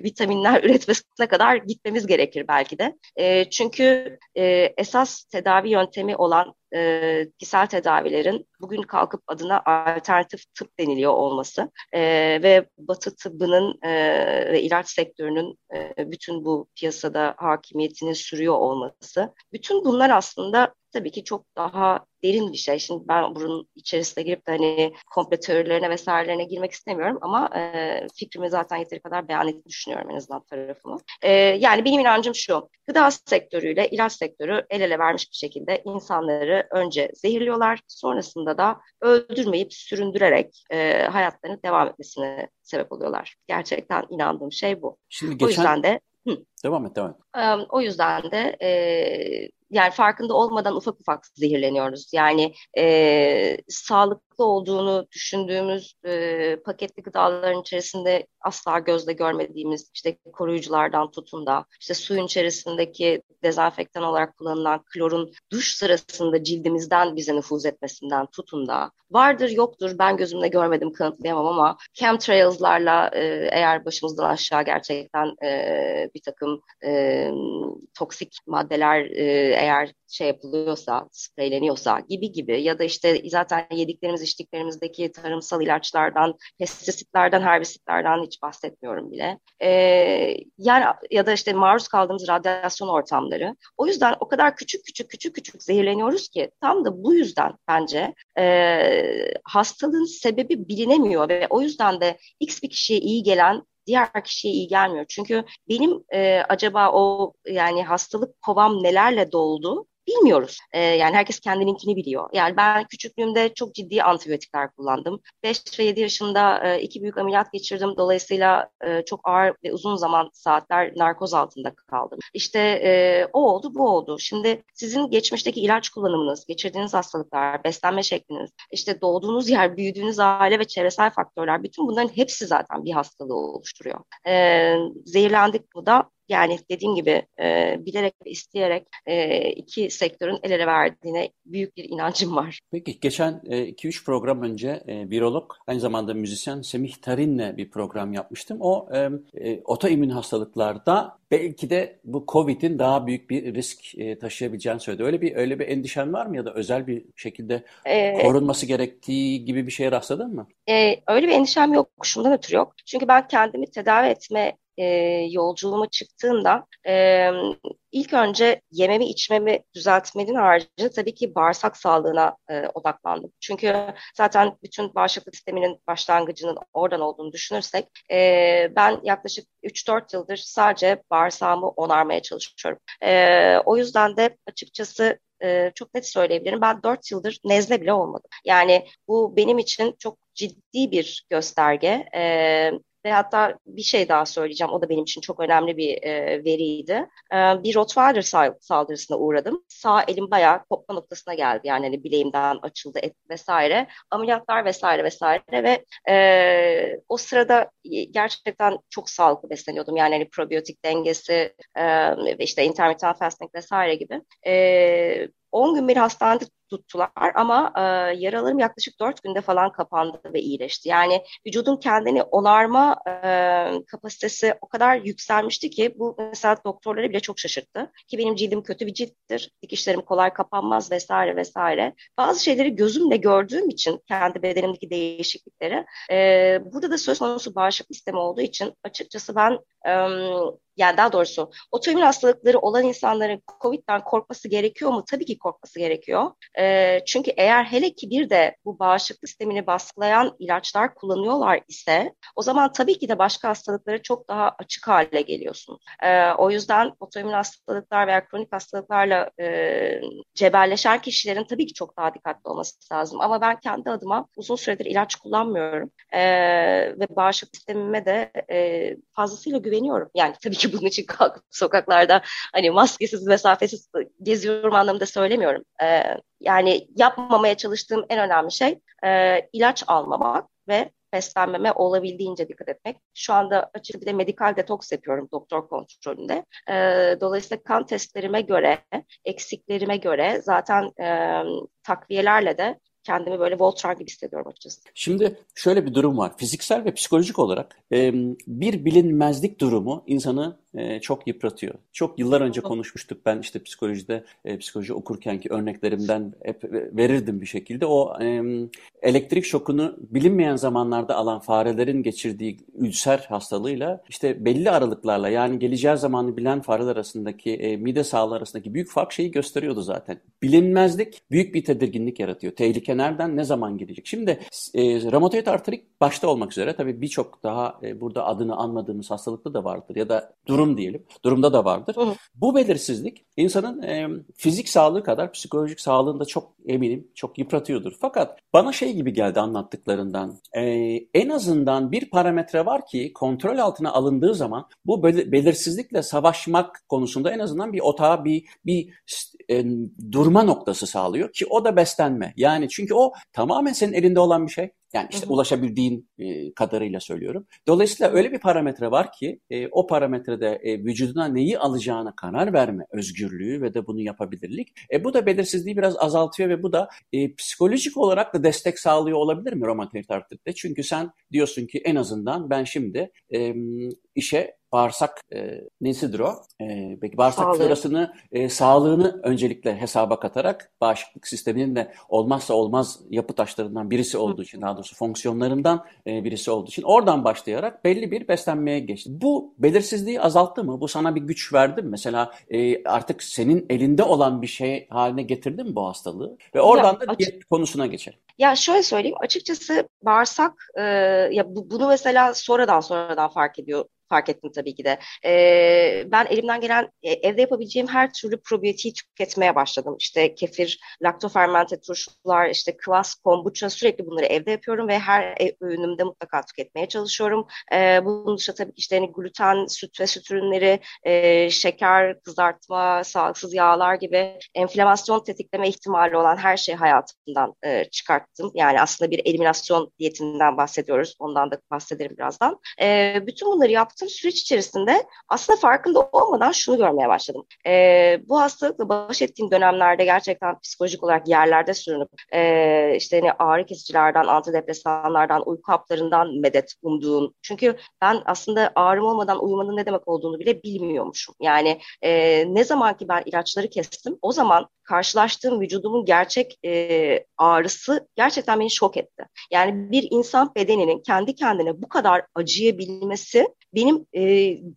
vitaminler üretmesine kadar gitmemiz gerekir belki de. E, çünkü e, esas tedavi yöntemi olan e, kişisel tedavilerin bugün kalkıp adına alternatif tıp deniliyor olması e, ve Batı tıbbının e, ve ilaç sektörünün e, bütün bu piyasada hakimiyetini sürüyor olması. Bütün bunlar aslında tabii ki çok daha derin bir şey. Şimdi ben bunun içerisine girip de hani komple teorilerine vesairelerine girmek istemiyorum ama e, fikrimi zaten yeteri kadar beyan ettiğini düşünüyorum en azından tarafımı. E, yani benim inancım şu, gıda sektörüyle ilaç sektörü el ele vermiş bir şekilde insanları önce zehirliyorlar, sonrasında da öldürmeyip süründürerek e, hayatlarını devam etmesine sebep oluyorlar. Gerçekten inandığım şey bu. Şimdi geçen... O yüzden de
Hı. Devam et, devam et.
O yüzden de e, yani farkında olmadan ufak ufak zehirleniyoruz. Yani e, sağlıklı sağlıklı olduğunu düşündüğümüz e, paketli gıdaların içerisinde asla gözle görmediğimiz işte koruyuculardan tutun da işte suyun içerisindeki dezenfektan olarak kullanılan klorun duş sırasında cildimizden bize nüfuz etmesinden tutun da. Vardır yoktur ben gözümle görmedim kanıtlayamam ama chemtrails'larla e, eğer başımızdan aşağı gerçekten e, bir takım e, toksik maddeler e, eğer şey yapılıyorsa, spreyleniyorsa gibi gibi ya da işte zaten yediklerimiz içtiklerimizdeki tarımsal ilaçlardan, pestisitlerden, herbisitlerden hiç bahsetmiyorum bile. E, yani ya da işte maruz kaldığımız radyasyon ortamları. O yüzden o kadar küçük küçük küçük küçük zehirleniyoruz ki tam da bu yüzden bence e, hastalığın sebebi bilinemiyor ve o yüzden de X bir kişiye iyi gelen diğer kişiye iyi gelmiyor. Çünkü benim e, acaba o yani hastalık kovam nelerle doldu bilmiyoruz. E, yani herkes kendininkini biliyor. Yani ben küçüklüğümde çok ciddi antibiyotikler kullandım. 5 ve 7 yaşında e, iki büyük ameliyat geçirdim. Dolayısıyla e, çok ağır ve uzun zaman saatler narkoz altında kaldım. İşte e, o oldu bu oldu. Şimdi sizin geçmişteki ilaç kullanımınız, geçirdiğiniz hastalıklar, beslenme şekliniz, işte doğduğunuz yer, büyüdüğünüz aile ve çevresel faktörler bütün bunların hepsi zaten bir hastalığı oluşturuyor. E, zehirlendik bu da yani dediğim gibi e, bilerek ve isteyerek e, iki sektörün el ele verdiğine büyük bir inancım var.
Peki geçen 2-3 e, program önce e, virolog aynı zamanda müzisyen Semih Tarin'le bir program yapmıştım. O e, e, otoimmün hastalıklarda belki de bu Covid'in daha büyük bir risk e, taşıyabileceğini söyledi. Öyle bir öyle bir endişen var mı ya da özel bir şekilde ee, korunması gerektiği gibi bir şeye rastladın mı?
E, öyle bir endişem yok. Şundan ötürü yok. Çünkü ben kendimi tedavi etme e, yolculuğuma çıktığımda e, ilk önce yememi içmemi düzeltmenin haricinde tabii ki bağırsak sağlığına e, odaklandım. Çünkü zaten bütün bağışıklık sisteminin başlangıcının oradan olduğunu düşünürsek e, ben yaklaşık 3-4 yıldır sadece bağırsağımı onarmaya çalışıyorum. E, o yüzden de açıkçası e, çok net söyleyebilirim. Ben 4 yıldır nezle bile olmadım. Yani bu benim için çok ciddi bir gösterge. E, ve hatta bir şey daha söyleyeceğim. O da benim için çok önemli bir e, veriydi. E, bir Rottweiler saldırısına uğradım. Sağ elim bayağı kopma noktasına geldi. Yani hani bileğimden açıldı et vesaire. Ameliyatlar vesaire vesaire ve e, o sırada gerçekten çok sağlıklı besleniyordum. Yani hani probiyotik dengesi e, işte intermittent fasting vesaire gibi. E, 10 gün bir hastanede tuttular ama e, yaralarım yaklaşık 4 günde falan kapandı ve iyileşti. Yani vücudun kendini onarma e, kapasitesi o kadar yükselmişti ki bu mesela doktorları bile çok şaşırttı. Ki benim cildim kötü bir cilttir, dikişlerim kolay kapanmaz vesaire vesaire. Bazı şeyleri gözümle gördüğüm için kendi bedenimdeki değişiklikleri e, burada da söz konusu bağışıklık sistemi olduğu için açıkçası ben e, yani daha doğrusu otoimmün hastalıkları olan insanların COVID'den korkması gerekiyor mu? Tabii ki korkması gerekiyor. E, çünkü eğer hele ki bir de bu bağışıklık sistemini baskılayan ilaçlar kullanıyorlar ise o zaman tabii ki de başka hastalıklara çok daha açık hale geliyorsun. E, o yüzden otoimmün hastalıklar veya kronik hastalıklarla e, cebelleşen kişilerin tabii ki çok daha dikkatli olması lazım. Ama ben kendi adıma uzun süredir ilaç kullanmıyorum. E, ve bağışıklık sistemime de e, fazlasıyla güveniyorum. Yani tabii ki bunun için kalkıp sokaklarda hani maskesiz, mesafesiz geziyorum anlamında söylemiyorum. E, yani yapmamaya çalıştığım en önemli şey e, ilaç almamak ve beslenmeme olabildiğince dikkat etmek. Şu anda açık bir de medikal detoks yapıyorum doktor kontrolünde. E, dolayısıyla kan testlerime göre, eksiklerime göre zaten e, takviyelerle de kendimi böyle Voltron gibi hissediyorum açıkçası.
Şimdi şöyle bir durum var. Fiziksel ve psikolojik olarak e, bir bilinmezlik durumu insanı e, çok yıpratıyor. Çok yıllar önce konuşmuştuk. Ben işte psikolojide e, psikoloji okurkenki örneklerimden hep verirdim bir şekilde. O e, elektrik şokunu bilinmeyen zamanlarda alan farelerin geçirdiği ülser hastalığıyla işte belli aralıklarla yani geleceği zamanı bilen fareler arasındaki e, mide sağlığı arasındaki büyük fark şeyi gösteriyordu zaten. Bilinmezlik büyük bir tedirginlik yaratıyor. Tehlike nereden ne zaman gelecek? Şimdi e, romatoid artrit başta olmak üzere tabii birçok daha e, burada adını anmadığımız hastalıklı da vardır ya da durum durum diyelim. Durumda da vardır. Hı. Bu belirsizlik insanın e, fizik sağlığı kadar psikolojik sağlığını da çok eminim çok yıpratıyordur. Fakat bana şey gibi geldi anlattıklarından. E, en azından bir parametre var ki kontrol altına alındığı zaman bu belirsizlikle savaşmak konusunda en azından bir otağa bir bir e, durma noktası sağlıyor ki o da beslenme. Yani çünkü o tamamen senin elinde olan bir şey. Yani işte hı hı. ulaşabildiğin e, kadarıyla söylüyorum. Dolayısıyla öyle bir parametre var ki e, o parametrede e, vücuduna neyi alacağına karar verme özgürlüğü ve de bunu yapabilirlik. E, bu da belirsizliği biraz azaltıyor ve bu da e, psikolojik olarak da destek sağlıyor olabilir mi romatizmal artritte? Çünkü sen diyorsun ki en azından ben şimdi e, işe bağırsak e, nesidir o? E, peki bağırsak Sağlığı. florasını, e, sağlığını öncelikle hesaba katarak bağışıklık sisteminin de olmazsa olmaz yapı taşlarından birisi olduğu için, daha doğrusu fonksiyonlarından e, birisi olduğu için oradan başlayarak belli bir beslenmeye geçti. Bu belirsizliği azalttı mı? Bu sana bir güç verdi mi? Mesela e, artık senin elinde olan bir şey haline getirdi mi bu hastalığı? Ve oradan ya, da diyet konusuna geçelim.
Ya şöyle söyleyeyim, açıkçası bağırsak, e, ya bu, bunu mesela sonradan sonradan fark ediyor fark ettim tabii ki de. E, ben elimden gelen e, evde yapabileceğim her türlü probiyotiği tüketmeye başladım. İşte kefir, laktofermente turşular, işte kvass, kombucha sürekli bunları evde yapıyorum ve her öğünümde mutlaka tüketmeye çalışıyorum. E, bunun dışında tabii işte hani gluten, süt ve süt ürünleri, e, şeker, kızartma, sağlıksız yağlar gibi enflamasyon tetikleme ihtimali olan her şeyi hayatımdan e, çıkarttım. Yani aslında bir eliminasyon diyetinden bahsediyoruz. Ondan da bahsederim birazdan. E, bütün bunları yaptım yaptığım süreç içerisinde aslında farkında olmadan şunu görmeye başladım. E, bu hastalıkla baş ettiğim dönemlerde gerçekten psikolojik olarak yerlerde sürünüp e, işte hani ağrı kesicilerden, antidepresanlardan, uyku haplarından medet umduğum. Çünkü ben aslında ağrım olmadan uyumanın ne demek olduğunu bile bilmiyormuşum. Yani e, ne zaman ki ben ilaçları kestim o zaman karşılaştığım vücudumun gerçek e, ağrısı gerçekten beni şok etti. Yani bir insan bedeninin kendi kendine bu kadar acıyabilmesi benim e,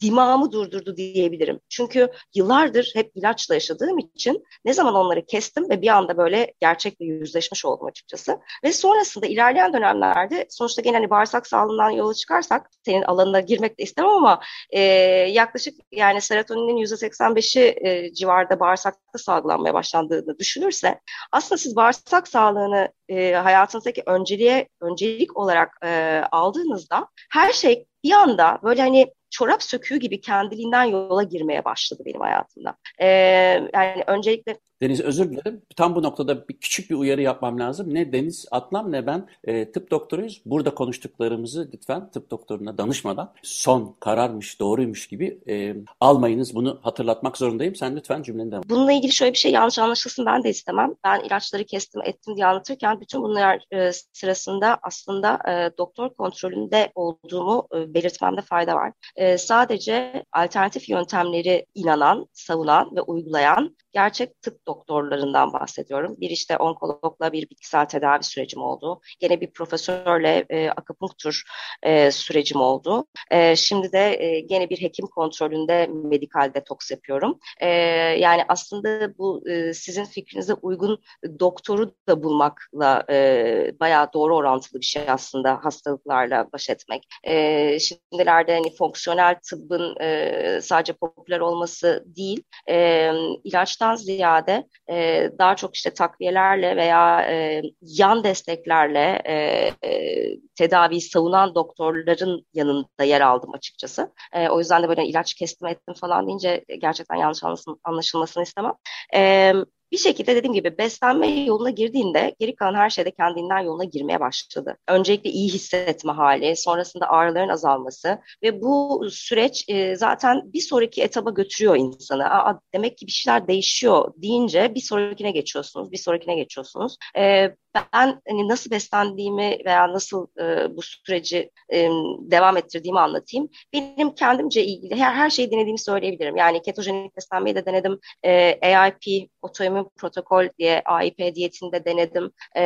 dimağımı durdurdu diyebilirim. Çünkü yıllardır hep ilaçla yaşadığım için ne zaman onları kestim ve bir anda böyle gerçekle yüzleşmiş oldum açıkçası. Ve sonrasında ilerleyen dönemlerde sonuçta gene hani bağırsak sağlığından yola çıkarsak senin alanına girmek de istemem ama e, yaklaşık yani serotoninin %85'i e, civarda bağırsakta salgılanmaya başlandığını düşünürse aslında siz bağırsak sağlığını e, hayatınızdaki önceliğe öncelik olarak e, aldığınızda her şey bir anda böyle hani çorap söküğü gibi kendiliğinden yola girmeye başladı benim hayatımda. Ee, yani öncelikle
Deniz özür dilerim. Tam bu noktada bir küçük bir uyarı yapmam lazım. Ne Deniz Atlam ne ben e, tıp doktoruyuz. Burada konuştuklarımızı lütfen tıp doktoruna danışmadan son kararmış, doğruymuş gibi e, almayınız. Bunu hatırlatmak zorundayım. Sen lütfen cümleni devam.
Bununla ilgili şöyle bir şey yanlış anlaşılsın ben de istemem. Ben ilaçları kestim ettim diye anlatırken bütün bunlar e, sırasında aslında e, doktor kontrolünde olduğumu e, belirtmemde fayda var. E, sadece alternatif yöntemleri inanan, savunan ve uygulayan gerçek tıp doktorlarından bahsediyorum. Bir işte onkologla bir bitkisel tedavi sürecim oldu. Gene bir profesörle e, akupunktur e, sürecim oldu. E, şimdi de e, gene bir hekim kontrolünde medikal detoks yapıyorum. E, yani aslında bu e, sizin fikrinize uygun doktoru da bulmakla e, bayağı doğru orantılı bir şey aslında hastalıklarla baş etmek. E, şimdilerde hani fonksiyonel tıbbın e, sadece popüler olması değil, e, ilaçtan ziyade e, daha çok işte takviyelerle veya e, yan desteklerle e, e, tedaviyi savunan doktorların yanında yer aldım açıkçası. E, o yüzden de böyle ilaç kestim ettim falan deyince gerçekten yanlış anlaşılmasını istemem. E, bir şekilde dediğim gibi beslenme yoluna girdiğinde geri kalan her şeyde kendinden yoluna girmeye başladı. Öncelikle iyi hissetme hali, sonrasında ağrıların azalması ve bu süreç e, zaten bir sonraki etaba götürüyor insanı. Aa, demek ki bir şeyler değişiyor deyince bir sonrakine geçiyorsunuz, bir sonrakine geçiyorsunuz. E, ben hani nasıl beslendiğimi veya nasıl e, bu süreci e, devam ettirdiğimi anlatayım. Benim kendimce ilgili her, her şeyi denediğimi söyleyebilirim. Yani ketojenik beslenmeyi de denedim. E, AIP, otoimmün protokol diye AIP diyetinde denedim. E,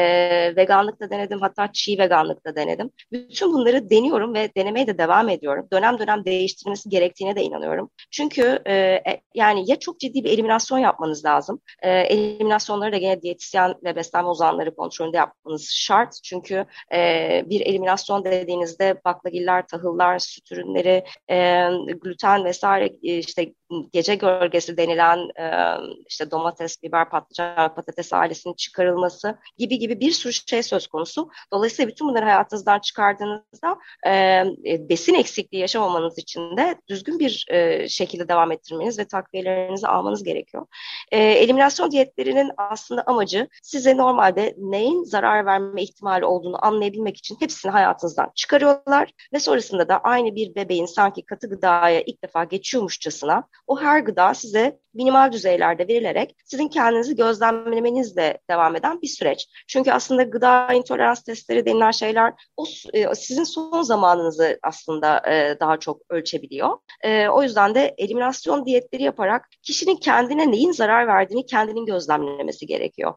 veganlık da denedim. Hatta çiğ veganlık da denedim. Bütün bunları deniyorum ve denemeye de devam ediyorum. Dönem dönem değiştirmesi gerektiğine de inanıyorum. Çünkü e, e yani ya çok ciddi bir eliminasyon yapmanız lazım. E, eliminasyonları da gene diyetisyen ve beslenme uzmanları kontrol kontrolünde yapmanız şart. Çünkü e, bir eliminasyon dediğinizde baklagiller, tahıllar, süt ürünleri, e, gluten vesaire e, işte gece gölgesi denilen e, işte domates, biber, patlıcan, patates ailesinin çıkarılması gibi gibi bir sürü şey söz konusu. Dolayısıyla bütün bunları hayatınızdan çıkardığınızda e, e, besin eksikliği yaşamamanız için de düzgün bir e, şekilde devam ettirmeniz ve takviyelerinizi almanız gerekiyor. E, eliminasyon diyetlerinin aslında amacı size normalde neyin zarar verme ihtimali olduğunu anlayabilmek için hepsini hayatınızdan çıkarıyorlar ve sonrasında da aynı bir bebeğin sanki katı gıdaya ilk defa geçiyormuşçasına o her gıda size minimal düzeylerde verilerek sizin kendinizi gözlemlemenizle devam eden bir süreç. Çünkü aslında gıda intolerans testleri denilen şeyler o e, sizin son zamanınızı aslında e, daha çok ölçebiliyor. E, o yüzden de eliminasyon diyetleri yaparak kişinin kendine neyin zarar verdiğini kendinin gözlemlemesi gerekiyor.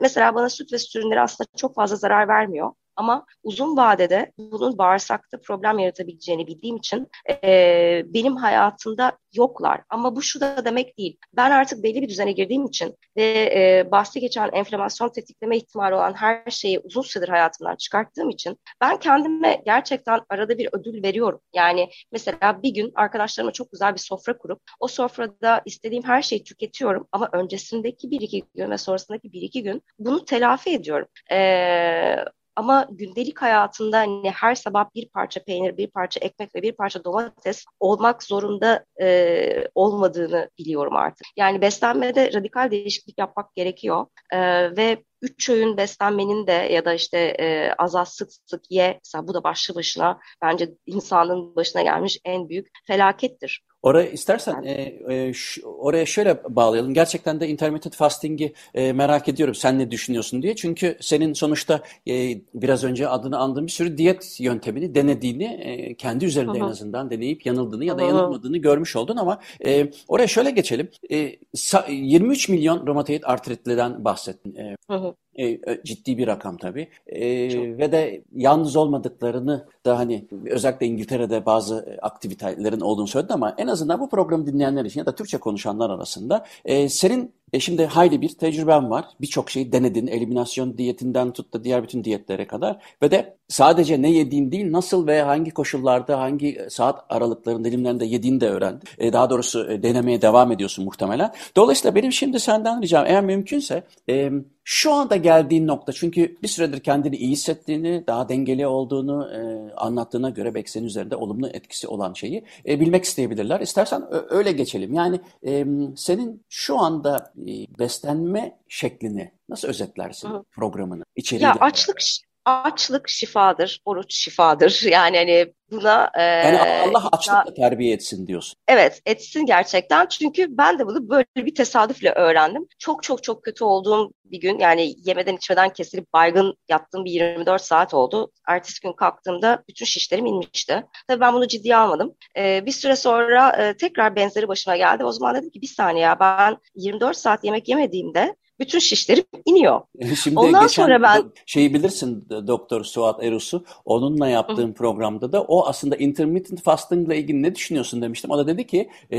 Mesela bana süt ve süt ürünleri aslında çok fazla zarar vermiyor. Ama uzun vadede bunun bağırsakta problem yaratabileceğini bildiğim için e, benim hayatımda yoklar. Ama bu şu da demek değil. Ben artık belli bir düzene girdiğim için ve e, bahsi geçen enflamasyon tetikleme ihtimali olan her şeyi uzun süredir hayatımdan çıkarttığım için ben kendime gerçekten arada bir ödül veriyorum. Yani mesela bir gün arkadaşlarıma çok güzel bir sofra kurup o sofrada istediğim her şeyi tüketiyorum ama öncesindeki bir iki gün ve sonrasındaki bir iki gün bunu telafi ediyorum. Ee, ama gündelik hayatında hani her sabah bir parça peynir, bir parça ekmek ve bir parça domates olmak zorunda e, olmadığını biliyorum artık. Yani beslenmede radikal değişiklik yapmak gerekiyor e, ve üç öğün beslenmenin de ya da işte e, az az sık sık ye, mesela bu da başlı başına bence insanın başına gelmiş en büyük felakettir.
Oraya istersen e, e, şu, oraya şöyle bağlayalım. Gerçekten de intermittent fasting'i e, merak ediyorum. Sen ne düşünüyorsun diye. Çünkü senin sonuçta e, biraz önce adını andığın bir sürü diyet yöntemini denediğini, e, kendi üzerinde Aha. en azından deneyip yanıldığını ya da Aha. yanılmadığını görmüş oldun ama e, oraya şöyle geçelim. E, 23 milyon romatoid artritliden bahsettin. E, e, ciddi bir rakam tabii. E, ve de yalnız olmadıklarını da hani özellikle İngiltere'de bazı aktivitelerin olduğunu söyledi ama en azından bu programı dinleyenler için ya da Türkçe konuşanlar arasında e, senin e şimdi hayli bir tecrüben var. Birçok şeyi denedin. Eliminasyon diyetinden tut da diğer bütün diyetlere kadar. Ve de sadece ne yediğin değil, nasıl ve hangi koşullarda, hangi saat aralıklarında, dilimlerinde yediğini de öğrendin. E, daha doğrusu e, denemeye devam ediyorsun muhtemelen. Dolayısıyla benim şimdi senden ricam eğer mümkünse e, şu anda geldiğin nokta çünkü bir süredir kendini iyi hissettiğini, daha dengeli olduğunu e, anlattığına göre belki senin üzerinde olumlu etkisi olan şeyi e, bilmek isteyebilirler. İstersen öyle geçelim. Yani e, senin şu anda e, beslenme şeklini nasıl özetlersin Hı. programını?
İçeriği ya açlık açlık şifadır, oruç şifadır. Yani hani buna...
E, yani Allah açlıkla terbiye etsin diyorsun.
Evet, etsin gerçekten. Çünkü ben de bunu böyle bir tesadüfle öğrendim. Çok çok çok kötü olduğum bir gün yani yemeden içmeden kesilip baygın yattığım bir 24 saat oldu. Ertesi gün kalktığımda bütün şişlerim inmişti. Tabii ben bunu ciddiye almadım. Ee, bir süre sonra e, tekrar benzeri başıma geldi. O zaman dedim ki bir saniye ya ben 24 saat yemek yemediğimde bütün şişlerim iniyor.
Şimdi Ondan sonra ben şeyi bilirsin Doktor Suat Erus'u. Onunla yaptığım Hı. programda da o aslında intermittent fasting ile ilgili ne düşünüyorsun demiştim. O da dedi ki e,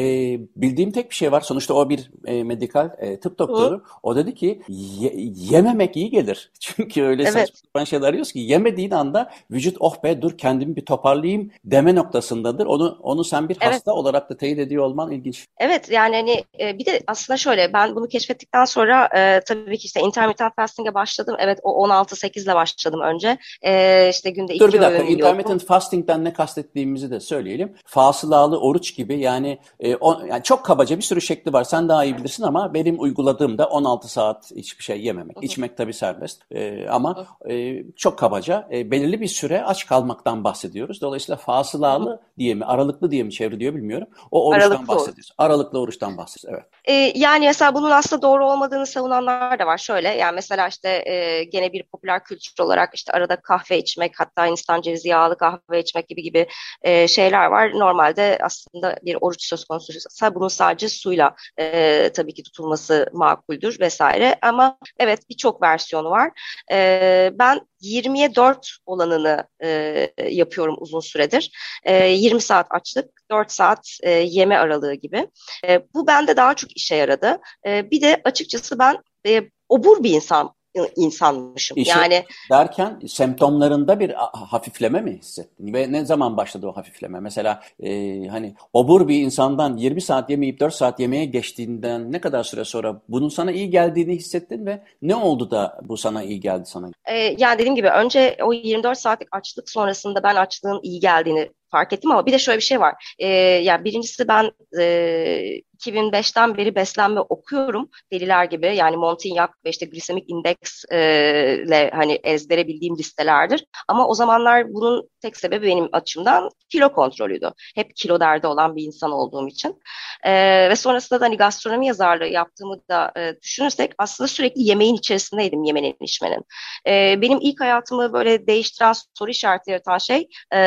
bildiğim tek bir şey var. Sonuçta o bir e, medikal e, tıp doktoru. Hı. O dedi ki ye, yememek iyi gelir. Çünkü öyle evet. saçma şeyler arıyoruz ki yemediğin anda vücut oh be dur kendimi bir toparlayayım deme noktasındadır. Onu onu sen bir evet. hasta olarak da teyit ediyor olman ilginç.
Evet yani hani e, bir de aslında şöyle ben bunu keşfettikten sonra e, tabii ki işte intermittent fasting'e başladım. Evet o 16-8 ile başladım önce. E, işte günde
Dur bir dakika intermittent fasting'den ne kastettiğimizi de söyleyelim. Fasılalı oruç gibi yani, e, on, yani çok kabaca bir sürü şekli var. Sen daha iyi bilirsin ama benim uyguladığımda 16 saat hiçbir şey yememek. Hı-hı. İçmek tabii serbest. E, ama e, çok kabaca e, belirli bir süre aç kalmaktan bahsediyoruz. Dolayısıyla fasılalı Hı-hı. diye mi aralıklı diye mi çevriliyor bilmiyorum. O oruçtan Aralıklı bahsediyoruz. Aralıklı oruçtan bahsediyoruz. Evet.
E, yani mesela bunun aslında doğru olmadığını savunan insanlar da var. Şöyle yani mesela işte e, gene bir popüler kültür olarak işte arada kahve içmek hatta insan cevizi yağlı kahve içmek gibi gibi e, şeyler var. Normalde aslında bir oruç söz konusuysa bunun sadece suyla e, tabii ki tutulması makuldür vesaire. Ama evet birçok versiyonu var. E, ben 20'ye 4 olanını e, yapıyorum uzun süredir. E, 20 saat açlık, 4 saat e, yeme aralığı gibi. E, bu bende daha çok işe yaradı. E, bir de açıkçası ben e, obur bir insan insanmışım.
İşe
yani
derken semptomlarında bir hafifleme mi hissettin ve ne zaman başladı o hafifleme? Mesela e, hani obur bir insandan 20 saat yemeyip 4 saat yemeye geçtiğinden ne kadar süre sonra bunun sana iyi geldiğini hissettin ve ne oldu da bu sana iyi geldi sana?
E, yani dediğim gibi önce o 24 saatlik açlık sonrasında ben açlığın iyi geldiğini fark ettim ama bir de şöyle bir şey var. E, yani birincisi ben e, 2005'ten beri beslenme okuyorum deliler gibi. Yani Montignac ve işte glisemik indeks e, hani ezbere bildiğim listelerdir. Ama o zamanlar bunun tek sebebi benim açımdan kilo kontrolüydü. Hep kilo derdi olan bir insan olduğum için. E, ve sonrasında da hani gastronomi yazarlığı yaptığımı da e, düşünürsek aslında sürekli yemeğin içerisindeydim yemenin içmenin. E, benim ilk hayatımı böyle değiştiren soru işareti yaratan şey e,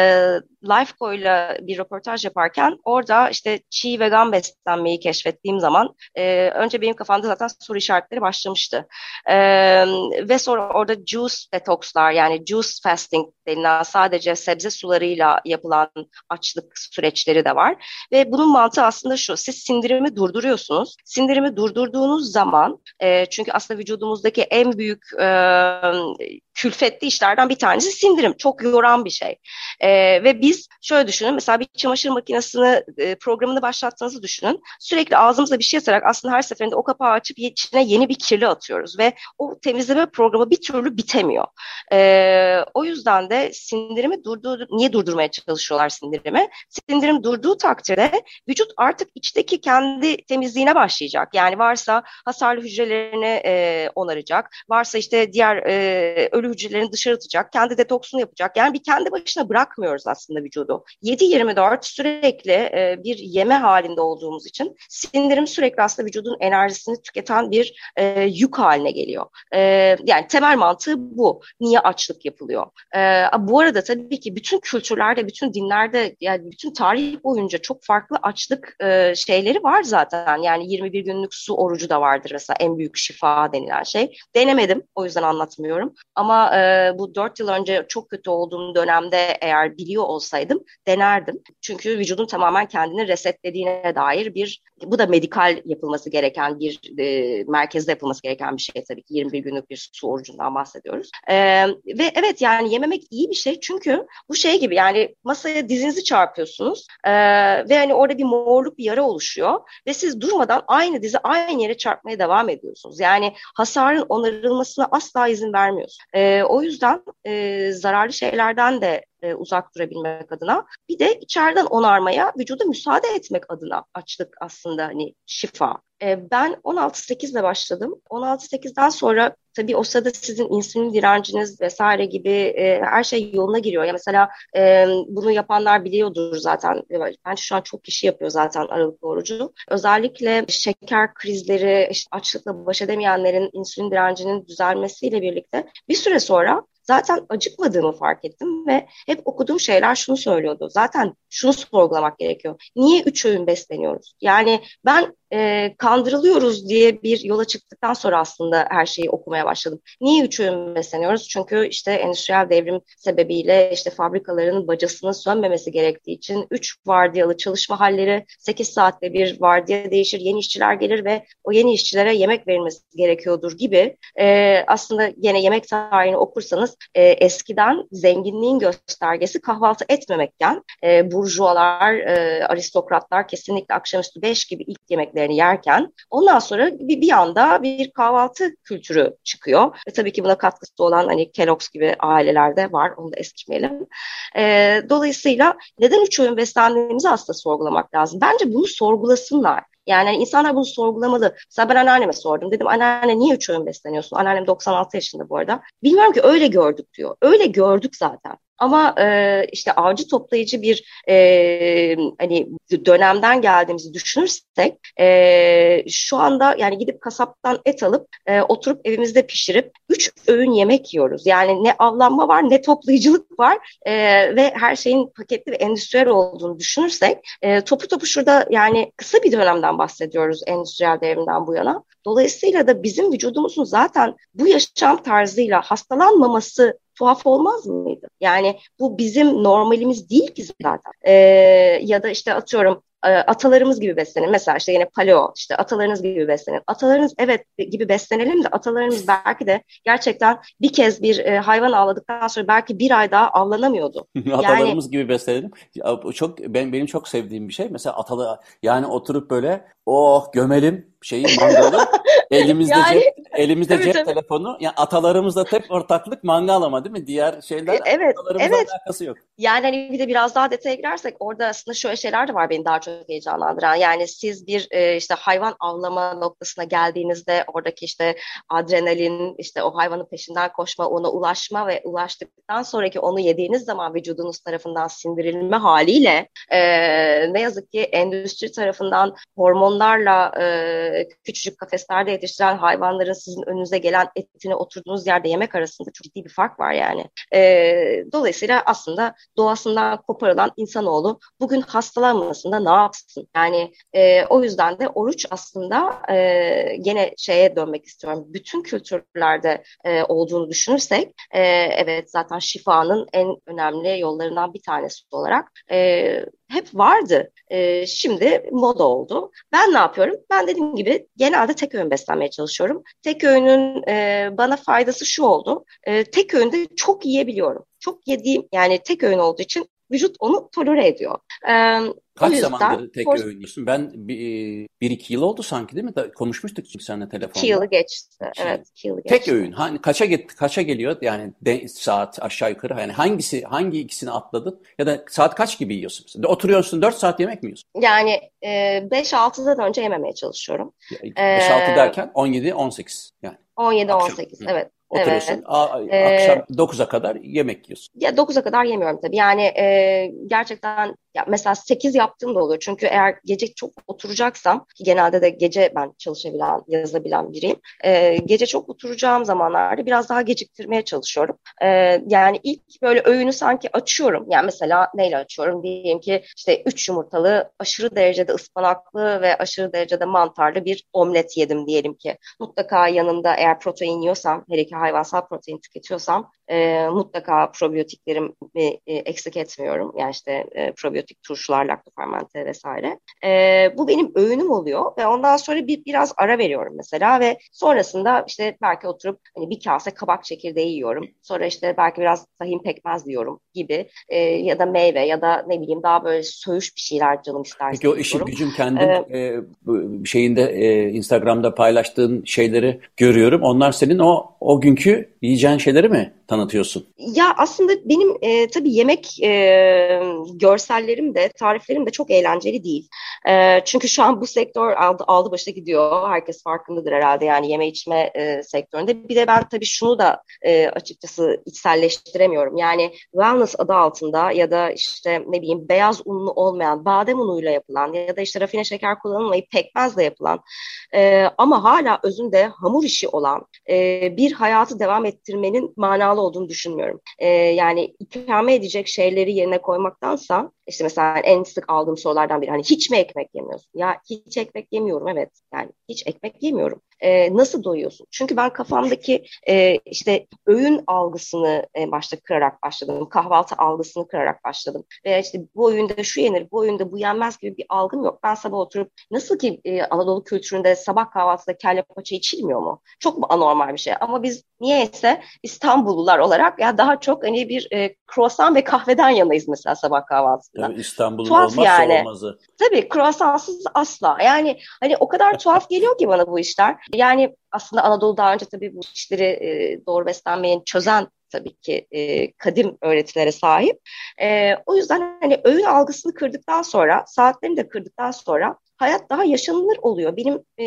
Lifeco ile bir röportaj yaparken orada işte çiğ vegan beslenmeyi keşfettiğim zaman e, önce benim kafamda zaten soru işaretleri başlamıştı. E, ve sonra orada juice detokslar yani juice fasting denilen sadece sebze sularıyla yapılan açlık süreçleri de var. Ve bunun mantığı aslında şu, siz sindirimi durduruyorsunuz. Sindirimi durdurduğunuz zaman, e, çünkü aslında vücudumuzdaki en büyük e, külfetli işlerden bir tanesi sindirim. Çok yoran bir şey. E, ve biz şöyle düşünün, mesela bir çamaşır makinesini e, programını başlattığınızı düşünün. Sürekli ağzımıza bir şey atarak aslında her seferinde o kapağı açıp içine yeni bir kirli atıyoruz ve o temizleme programı bir türlü bitemiyor. E, o yüzden de sindirimi durdur niye durdurmaya çalışıyorlar sindirimi? Sindirim durduğu takdirde vücut artık içteki kendi temizliğine başlayacak. Yani varsa hasarlı hücrelerini e, onaracak, varsa işte diğer e, ölü hücrelerini dışarı atacak, kendi detoksunu yapacak. Yani bir kendi başına bırakmıyoruz aslında vücudu. 7-24 sürekli e, bir yeme halinde olduğumuz için sindirim sürekli aslında vücudun enerjisini tüketen bir e, yük haline geliyor. E, yani temel mantığı bu. Niye açlık yapılıyor? E, bu arada tabii ki bütün kültürlerde, bütün dinlerde yani bütün tarih boyunca çok farklı açlık e, şeyleri var zaten. Yani 21 günlük su orucu da vardır mesela en büyük şifa denilen şey. Denemedim o yüzden anlatmıyorum. Ama e, bu 4 yıl önce çok kötü olduğum dönemde eğer biliyor olsaydım denerdim. Çünkü vücudun tamamen kendini resetlediğine dair bir bu da medikal yapılması gereken bir e, merkezde yapılması gereken bir şey tabii ki 21 günlük bir su orucundan bahsediyoruz. E, ve evet yani yememek iyi bir şey çünkü bu şey gibi yani masaya dizinizi çarpıyorsunuz e, ve hani orada bir morluk bir yara oluşuyor ve siz durmadan aynı dizi aynı yere çarpmaya devam ediyorsunuz. Yani hasarın onarılmasına asla izin vermiyorsunuz. E, o yüzden e, zararlı şeylerden de e, uzak durabilmek adına. Bir de içeriden onarmaya, vücuda müsaade etmek adına açlık aslında hani şifa. E, ben 16-8 ile başladım. 16-8'den sonra tabii o sırada sizin insülin direnciniz vesaire gibi e, her şey yoluna giriyor. Ya mesela e, bunu yapanlar biliyordur zaten. Bence şu an çok kişi yapıyor zaten aralıklı orucu. Özellikle şeker krizleri, işte açlıkla baş edemeyenlerin insülin direncinin düzelmesiyle birlikte bir süre sonra zaten acıkmadığımı fark ettim ve hep okuduğum şeyler şunu söylüyordu. Zaten şunu sorgulamak gerekiyor. Niye üç öğün besleniyoruz? Yani ben e, kandırılıyoruz diye bir yola çıktıktan sonra aslında her şeyi okumaya başladım. Niye üç öğün besleniyoruz? Çünkü işte endüstriyel devrim sebebiyle işte fabrikaların bacasının sönmemesi gerektiği için üç vardiyalı çalışma halleri 8 saatte bir vardiya değişir, yeni işçiler gelir ve o yeni işçilere yemek verilmesi gerekiyordur gibi e, aslında yine yemek tarihini okursanız e, eskiden zenginliğin göstergesi kahvaltı etmemekken e, burjuvalar, e, aristokratlar kesinlikle akşamüstü beş gibi ilk yemek yemeklerini yerken ondan sonra bir, bir anda bir kahvaltı kültürü çıkıyor. Ve tabii ki buna katkısı olan hani Kellogg's gibi ailelerde var. Onu da eskitmeyelim. E, dolayısıyla neden üç öğün beslendiğimizi aslında sorgulamak lazım. Bence bunu sorgulasınlar. Yani hani insanlar bunu sorgulamalı. Mesela ben anneanneme sordum. Dedim anneanne niye üç öğün besleniyorsun? Anneannem 96 yaşında bu arada. Bilmiyorum ki öyle gördük diyor. Öyle gördük zaten. Ama e, işte avcı toplayıcı bir e, hani dönemden geldiğimizi düşünürsek e, şu anda yani gidip kasaptan et alıp e, oturup evimizde pişirip üç öğün yemek yiyoruz. Yani ne avlanma var ne toplayıcılık var e, ve her şeyin paketli ve endüstriyel olduğunu düşünürsek e, topu topu şurada yani kısa bir dönemden bahsediyoruz endüstriyel devrimden bu yana. Dolayısıyla da bizim vücudumuzun zaten bu yaşam tarzıyla hastalanmaması tuhaf olmaz mıydı? Yani bu bizim normalimiz değil ki zaten. Ee, ya da işte atıyorum e, atalarımız gibi beslenin. Mesela işte yine paleo, işte atalarınız gibi beslenin. Atalarınız evet gibi beslenelim de atalarımız belki de gerçekten bir kez bir e, hayvan avladıktan sonra belki bir ay daha avlanamıyordu.
Atalarımız yani, gibi beslenelim. Çok ben benim çok sevdiğim bir şey. Mesela atalı yani oturup böyle oh gömelim şeyi mangalı elimizde yani, cep elimizde tabii, cep tabii. telefonu yani atalarımızla tek ortaklık mangal ama değil mi? Diğer şeyler e, evet, evet. alakası yok.
Yani hani bir de biraz daha detaya girersek orada aslında şöyle şeyler de var beni daha çok heyecanlandıran. Yani siz bir e, işte hayvan avlama noktasına geldiğinizde oradaki işte adrenalin, işte o hayvanın peşinden koşma, ona ulaşma ve ulaştıktan sonraki onu yediğiniz zaman vücudunuz tarafından sindirilme haliyle e, ne yazık ki endüstri tarafından hormonlarla e, küçücük kafeslerde yetiştiren hayvanların sizin önünüze gelen etine oturduğunuz yerde yemek arasında çok ciddi bir fark var yani. E, dolayısıyla aslında doğasından koparılan insanoğlu bugün hastalanmasın da ne yapsın? Yani e, o yüzden de oruç aslında e, gene şeye dönmek istiyorum. Bütün kültürlerde e, olduğunu düşünürsek e, evet zaten şifanın en önemli yollarından bir tanesi olarak e, hep vardı. E, şimdi moda oldu. Ben ne yapıyorum? Ben dediğim gibi genelde tek öğün beslenmeye çalışıyorum. Tek öğünün e, bana faydası şu oldu. E, tek öğünde çok yiyebiliyorum. Çok yediğim yani tek öğün olduğu için vücut onu tolere ediyor.
E, Kaç yüzden, zamandır tek for... öğün yiyorsun? Ben bir, bir iki yıl oldu sanki değil mi? Da, konuşmuştuk çünkü seninle telefonda.
İki yılı geçti. Şey, evet iki yılı geçti.
Tek öğün. Hani kaça get, kaça geliyor? Yani de, saat aşağı yukarı. Yani hangisi hangi ikisini atladın? Ya da saat kaç gibi yiyorsun? Mesela? Oturuyorsun dört saat yemek mi yiyorsun?
Yani e, 5-6'dan önce yememeye çalışıyorum.
5-6 ee, derken 17-18 yani.
17-18 evet.
Oturuyorsun evet. a, akşam ee, 9'a kadar yemek yiyorsun.
Ya 9'a kadar yemiyorum tabii. Yani e, gerçekten ya mesela 8 yaptığım da oluyor. Çünkü eğer gece çok oturacaksam ki genelde de gece ben çalışabilen, yazabilen biriyim. E, gece çok oturacağım zamanlarda biraz daha geciktirmeye çalışıyorum. E, yani ilk böyle öğünü sanki açıyorum. Yani mesela neyle açıyorum? Diyelim ki işte 3 yumurtalı, aşırı derecede ıspanaklı ve aşırı derecede mantarlı bir omlet yedim diyelim ki. Mutlaka yanında eğer protein yiyorsam, her iki hayvansal protein tüketiyorsam e, mutlaka probiyotiklerimi e, eksik etmiyorum. Yani işte e, probiyotik turşular, laktofermente vesaire. E, bu benim öğünüm oluyor ve ondan sonra bir biraz ara veriyorum mesela ve sonrasında işte belki oturup hani bir kase kabak çekirdeği yiyorum. Sonra işte belki biraz tahin pekmez diyorum gibi e, ya da meyve ya da ne bileyim daha böyle söğüş bir şeyler canım isterse.
Peki o işi gücüm kendin ee, e, şeyinde e, Instagram'da paylaştığın şeyleri görüyorum. Onlar senin o o günkü yiyeceğin şeyleri mi tanıtıyorsun?
Ya aslında benim e, tabii yemek e, görsellerim de tariflerim de çok eğlenceli değil. E, çünkü şu an bu sektör aldı, aldı başa gidiyor. Herkes farkındadır herhalde yani yeme içme e, sektöründe. Bir de ben tabii şunu da e, açıkçası içselleştiremiyorum. Yani wellness adı altında ya da işte ne bileyim beyaz unlu olmayan badem unuyla yapılan ya da işte rafine şeker kullanılmayıp pekmezle yapılan e, ama hala özünde hamur işi olan e, bir hayatı devam ettirmenin manalı olduğunu düşünmüyorum. E, yani ikame edecek şeyleri yerine koymaktansa işte mesela en sık aldığım sorulardan biri hani hiç mi ekmek yemiyorsun? Ya hiç ekmek yemiyorum evet. Yani hiç ekmek yemiyorum e, nasıl doyuyorsun? Çünkü ben kafamdaki e, işte öğün algısını en başta kırarak başladım. Kahvaltı algısını kırarak başladım. Veya işte bu öğünde şu yenir, bu öğünde bu yenmez gibi bir algım yok. Ben sabah oturup nasıl ki e, Anadolu kültüründe sabah kahvaltıda kelle paça içilmiyor mu? Çok mu anormal bir şey. Ama biz niyeyse İstanbullular olarak ya daha çok hani bir e, kruvasan ve kahveden yanayız mesela sabah kahvaltısında.
Yani İstanbul'un tuhaf olmazsa yani. olmazı.
Tabii kruvasansız asla. Yani hani o kadar tuhaf geliyor ki bana bu işler. Yani aslında Anadolu daha önce tabii bu işleri e, doğru beslenmeyi çözen tabii ki e, kadim öğretilere sahip. E, o yüzden hani öğün algısını kırdıktan sonra, saatlerini de kırdıktan sonra hayat daha yaşanılır oluyor. Benim e,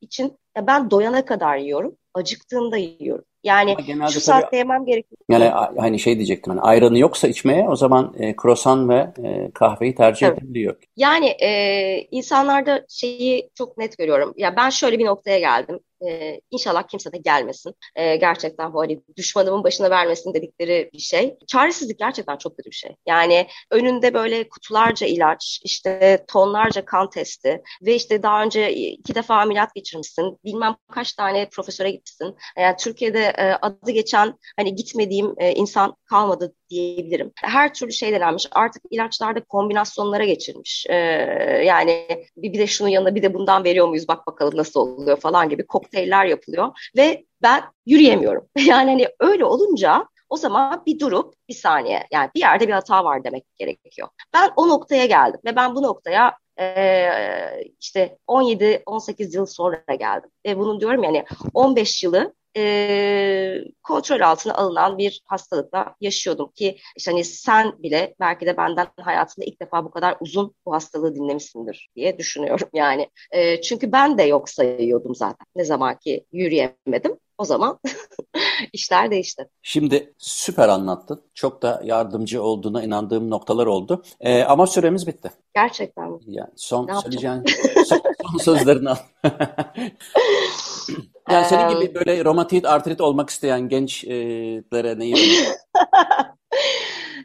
için ya ben doyana kadar yiyorum, acıktığımda yiyorum. Yani şu saatte yemem gerekiyor.
Yani hani şey diyecektim hani ayranı yoksa içmeye o zaman e, krosan ve e, kahveyi tercih evet. edebiliyor.
Yani e, insanlarda şeyi çok net görüyorum. Ya ben şöyle bir noktaya geldim. Ee, inşallah kimse de gelmesin. Ee, gerçekten bu hani düşmanımın başına vermesin dedikleri bir şey. Çaresizlik gerçekten çok kötü bir şey. Yani önünde böyle kutularca ilaç, işte tonlarca kan testi ve işte daha önce iki defa ameliyat geçirmişsin. Bilmem kaç tane profesöre gitmişsin. Yani Türkiye'de e, adı geçen hani gitmediğim e, insan kalmadı diyebilirim. Her türlü şey denenmiş. Artık ilaçlarda kombinasyonlara geçirmiş. E, yani bir, bir de şunun yanına bir de bundan veriyor muyuz bak bakalım nasıl oluyor falan gibi kokteyller yapılıyor ve ben yürüyemiyorum. Yani hani öyle olunca o zaman bir durup bir saniye yani bir yerde bir hata var demek gerekiyor. Ben o noktaya geldim ve ben bu noktaya e, işte 17-18 yıl sonra geldim. Ve bunun diyorum yani 15 yılı e, kontrol altına alınan bir hastalıkla yaşıyordum ki işte hani sen bile belki de benden hayatında ilk defa bu kadar uzun bu hastalığı dinlemişsindir diye düşünüyorum yani. E, çünkü ben de yok sayıyordum zaten ne zaman ki yürüyemedim. O zaman işler değişti.
Şimdi süper anlattın. Çok da yardımcı olduğuna inandığım noktalar oldu. Ee, ama süremiz bitti.
Gerçekten mi?
Yani son ne söyleyeceğin son, son sözlerini al. yani senin gibi böyle romatid artrit olmak isteyen gençlere neyi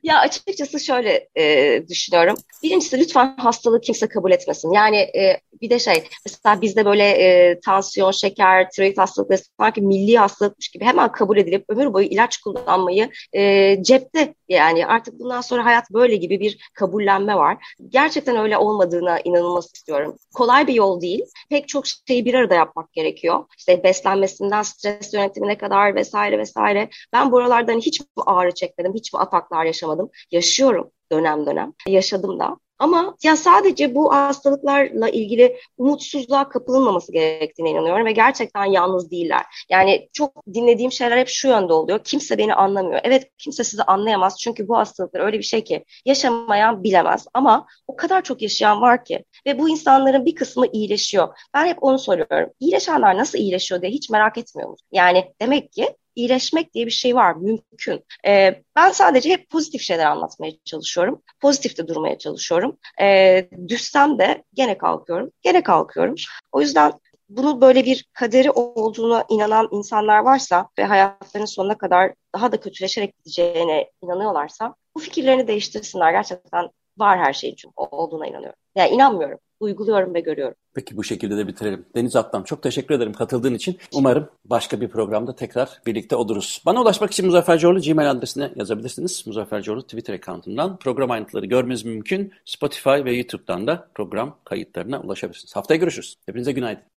Ya açıkçası şöyle e, düşünüyorum. Birincisi lütfen hastalığı kimse kabul etmesin. Yani e, bir de şey mesela bizde böyle e, tansiyon, şeker, tiroid hastalıkları sanki milli hastalıkmış gibi hemen kabul edilip ömür boyu ilaç kullanmayı e, cepte yani artık bundan sonra hayat böyle gibi bir kabullenme var. Gerçekten öyle olmadığına inanılması istiyorum. Kolay bir yol değil. Pek çok şeyi bir arada yapmak gerekiyor. İşte beslenmesinden stres yönetimine kadar vesaire vesaire. Ben buralardan hiç mi ağrı çekmedim, hiç mi ataklar yaşamadım? Yaşıyorum dönem dönem. Yaşadım da. Ama ya sadece bu hastalıklarla ilgili umutsuzluğa kapılınmaması gerektiğine inanıyorum ve gerçekten yalnız değiller. Yani çok dinlediğim şeyler hep şu yönde oluyor. Kimse beni anlamıyor. Evet kimse sizi anlayamaz çünkü bu hastalıklar öyle bir şey ki yaşamayan bilemez. Ama o kadar çok yaşayan var ki ve bu insanların bir kısmı iyileşiyor. Ben hep onu soruyorum. İyileşenler nasıl iyileşiyor diye hiç merak etmiyor musun? Yani demek ki iyileşmek diye bir şey var, mümkün. E, ben sadece hep pozitif şeyler anlatmaya çalışıyorum. Pozitif de durmaya çalışıyorum. E, düşsem de gene kalkıyorum, gene kalkıyorum. O yüzden bunu böyle bir kaderi olduğuna inanan insanlar varsa ve hayatlarının sonuna kadar daha da kötüleşerek gideceğine inanıyorlarsa bu fikirlerini değiştirsinler. Gerçekten var her şeyin çünkü olduğuna inanıyorum. Yani inanmıyorum uyguluyorum ve görüyorum.
Peki bu şekilde de bitirelim. Deniz Atlam çok teşekkür ederim katıldığın için. Umarım başka bir programda tekrar birlikte oluruz. Bana ulaşmak için Muzaffer Coğlu Gmail adresine yazabilirsiniz. Muzaffer Coğlu Twitter account'undan. Program ayrıntıları görmeniz mümkün. Spotify ve YouTube'dan da program kayıtlarına ulaşabilirsiniz. Haftaya görüşürüz. Hepinize günaydın.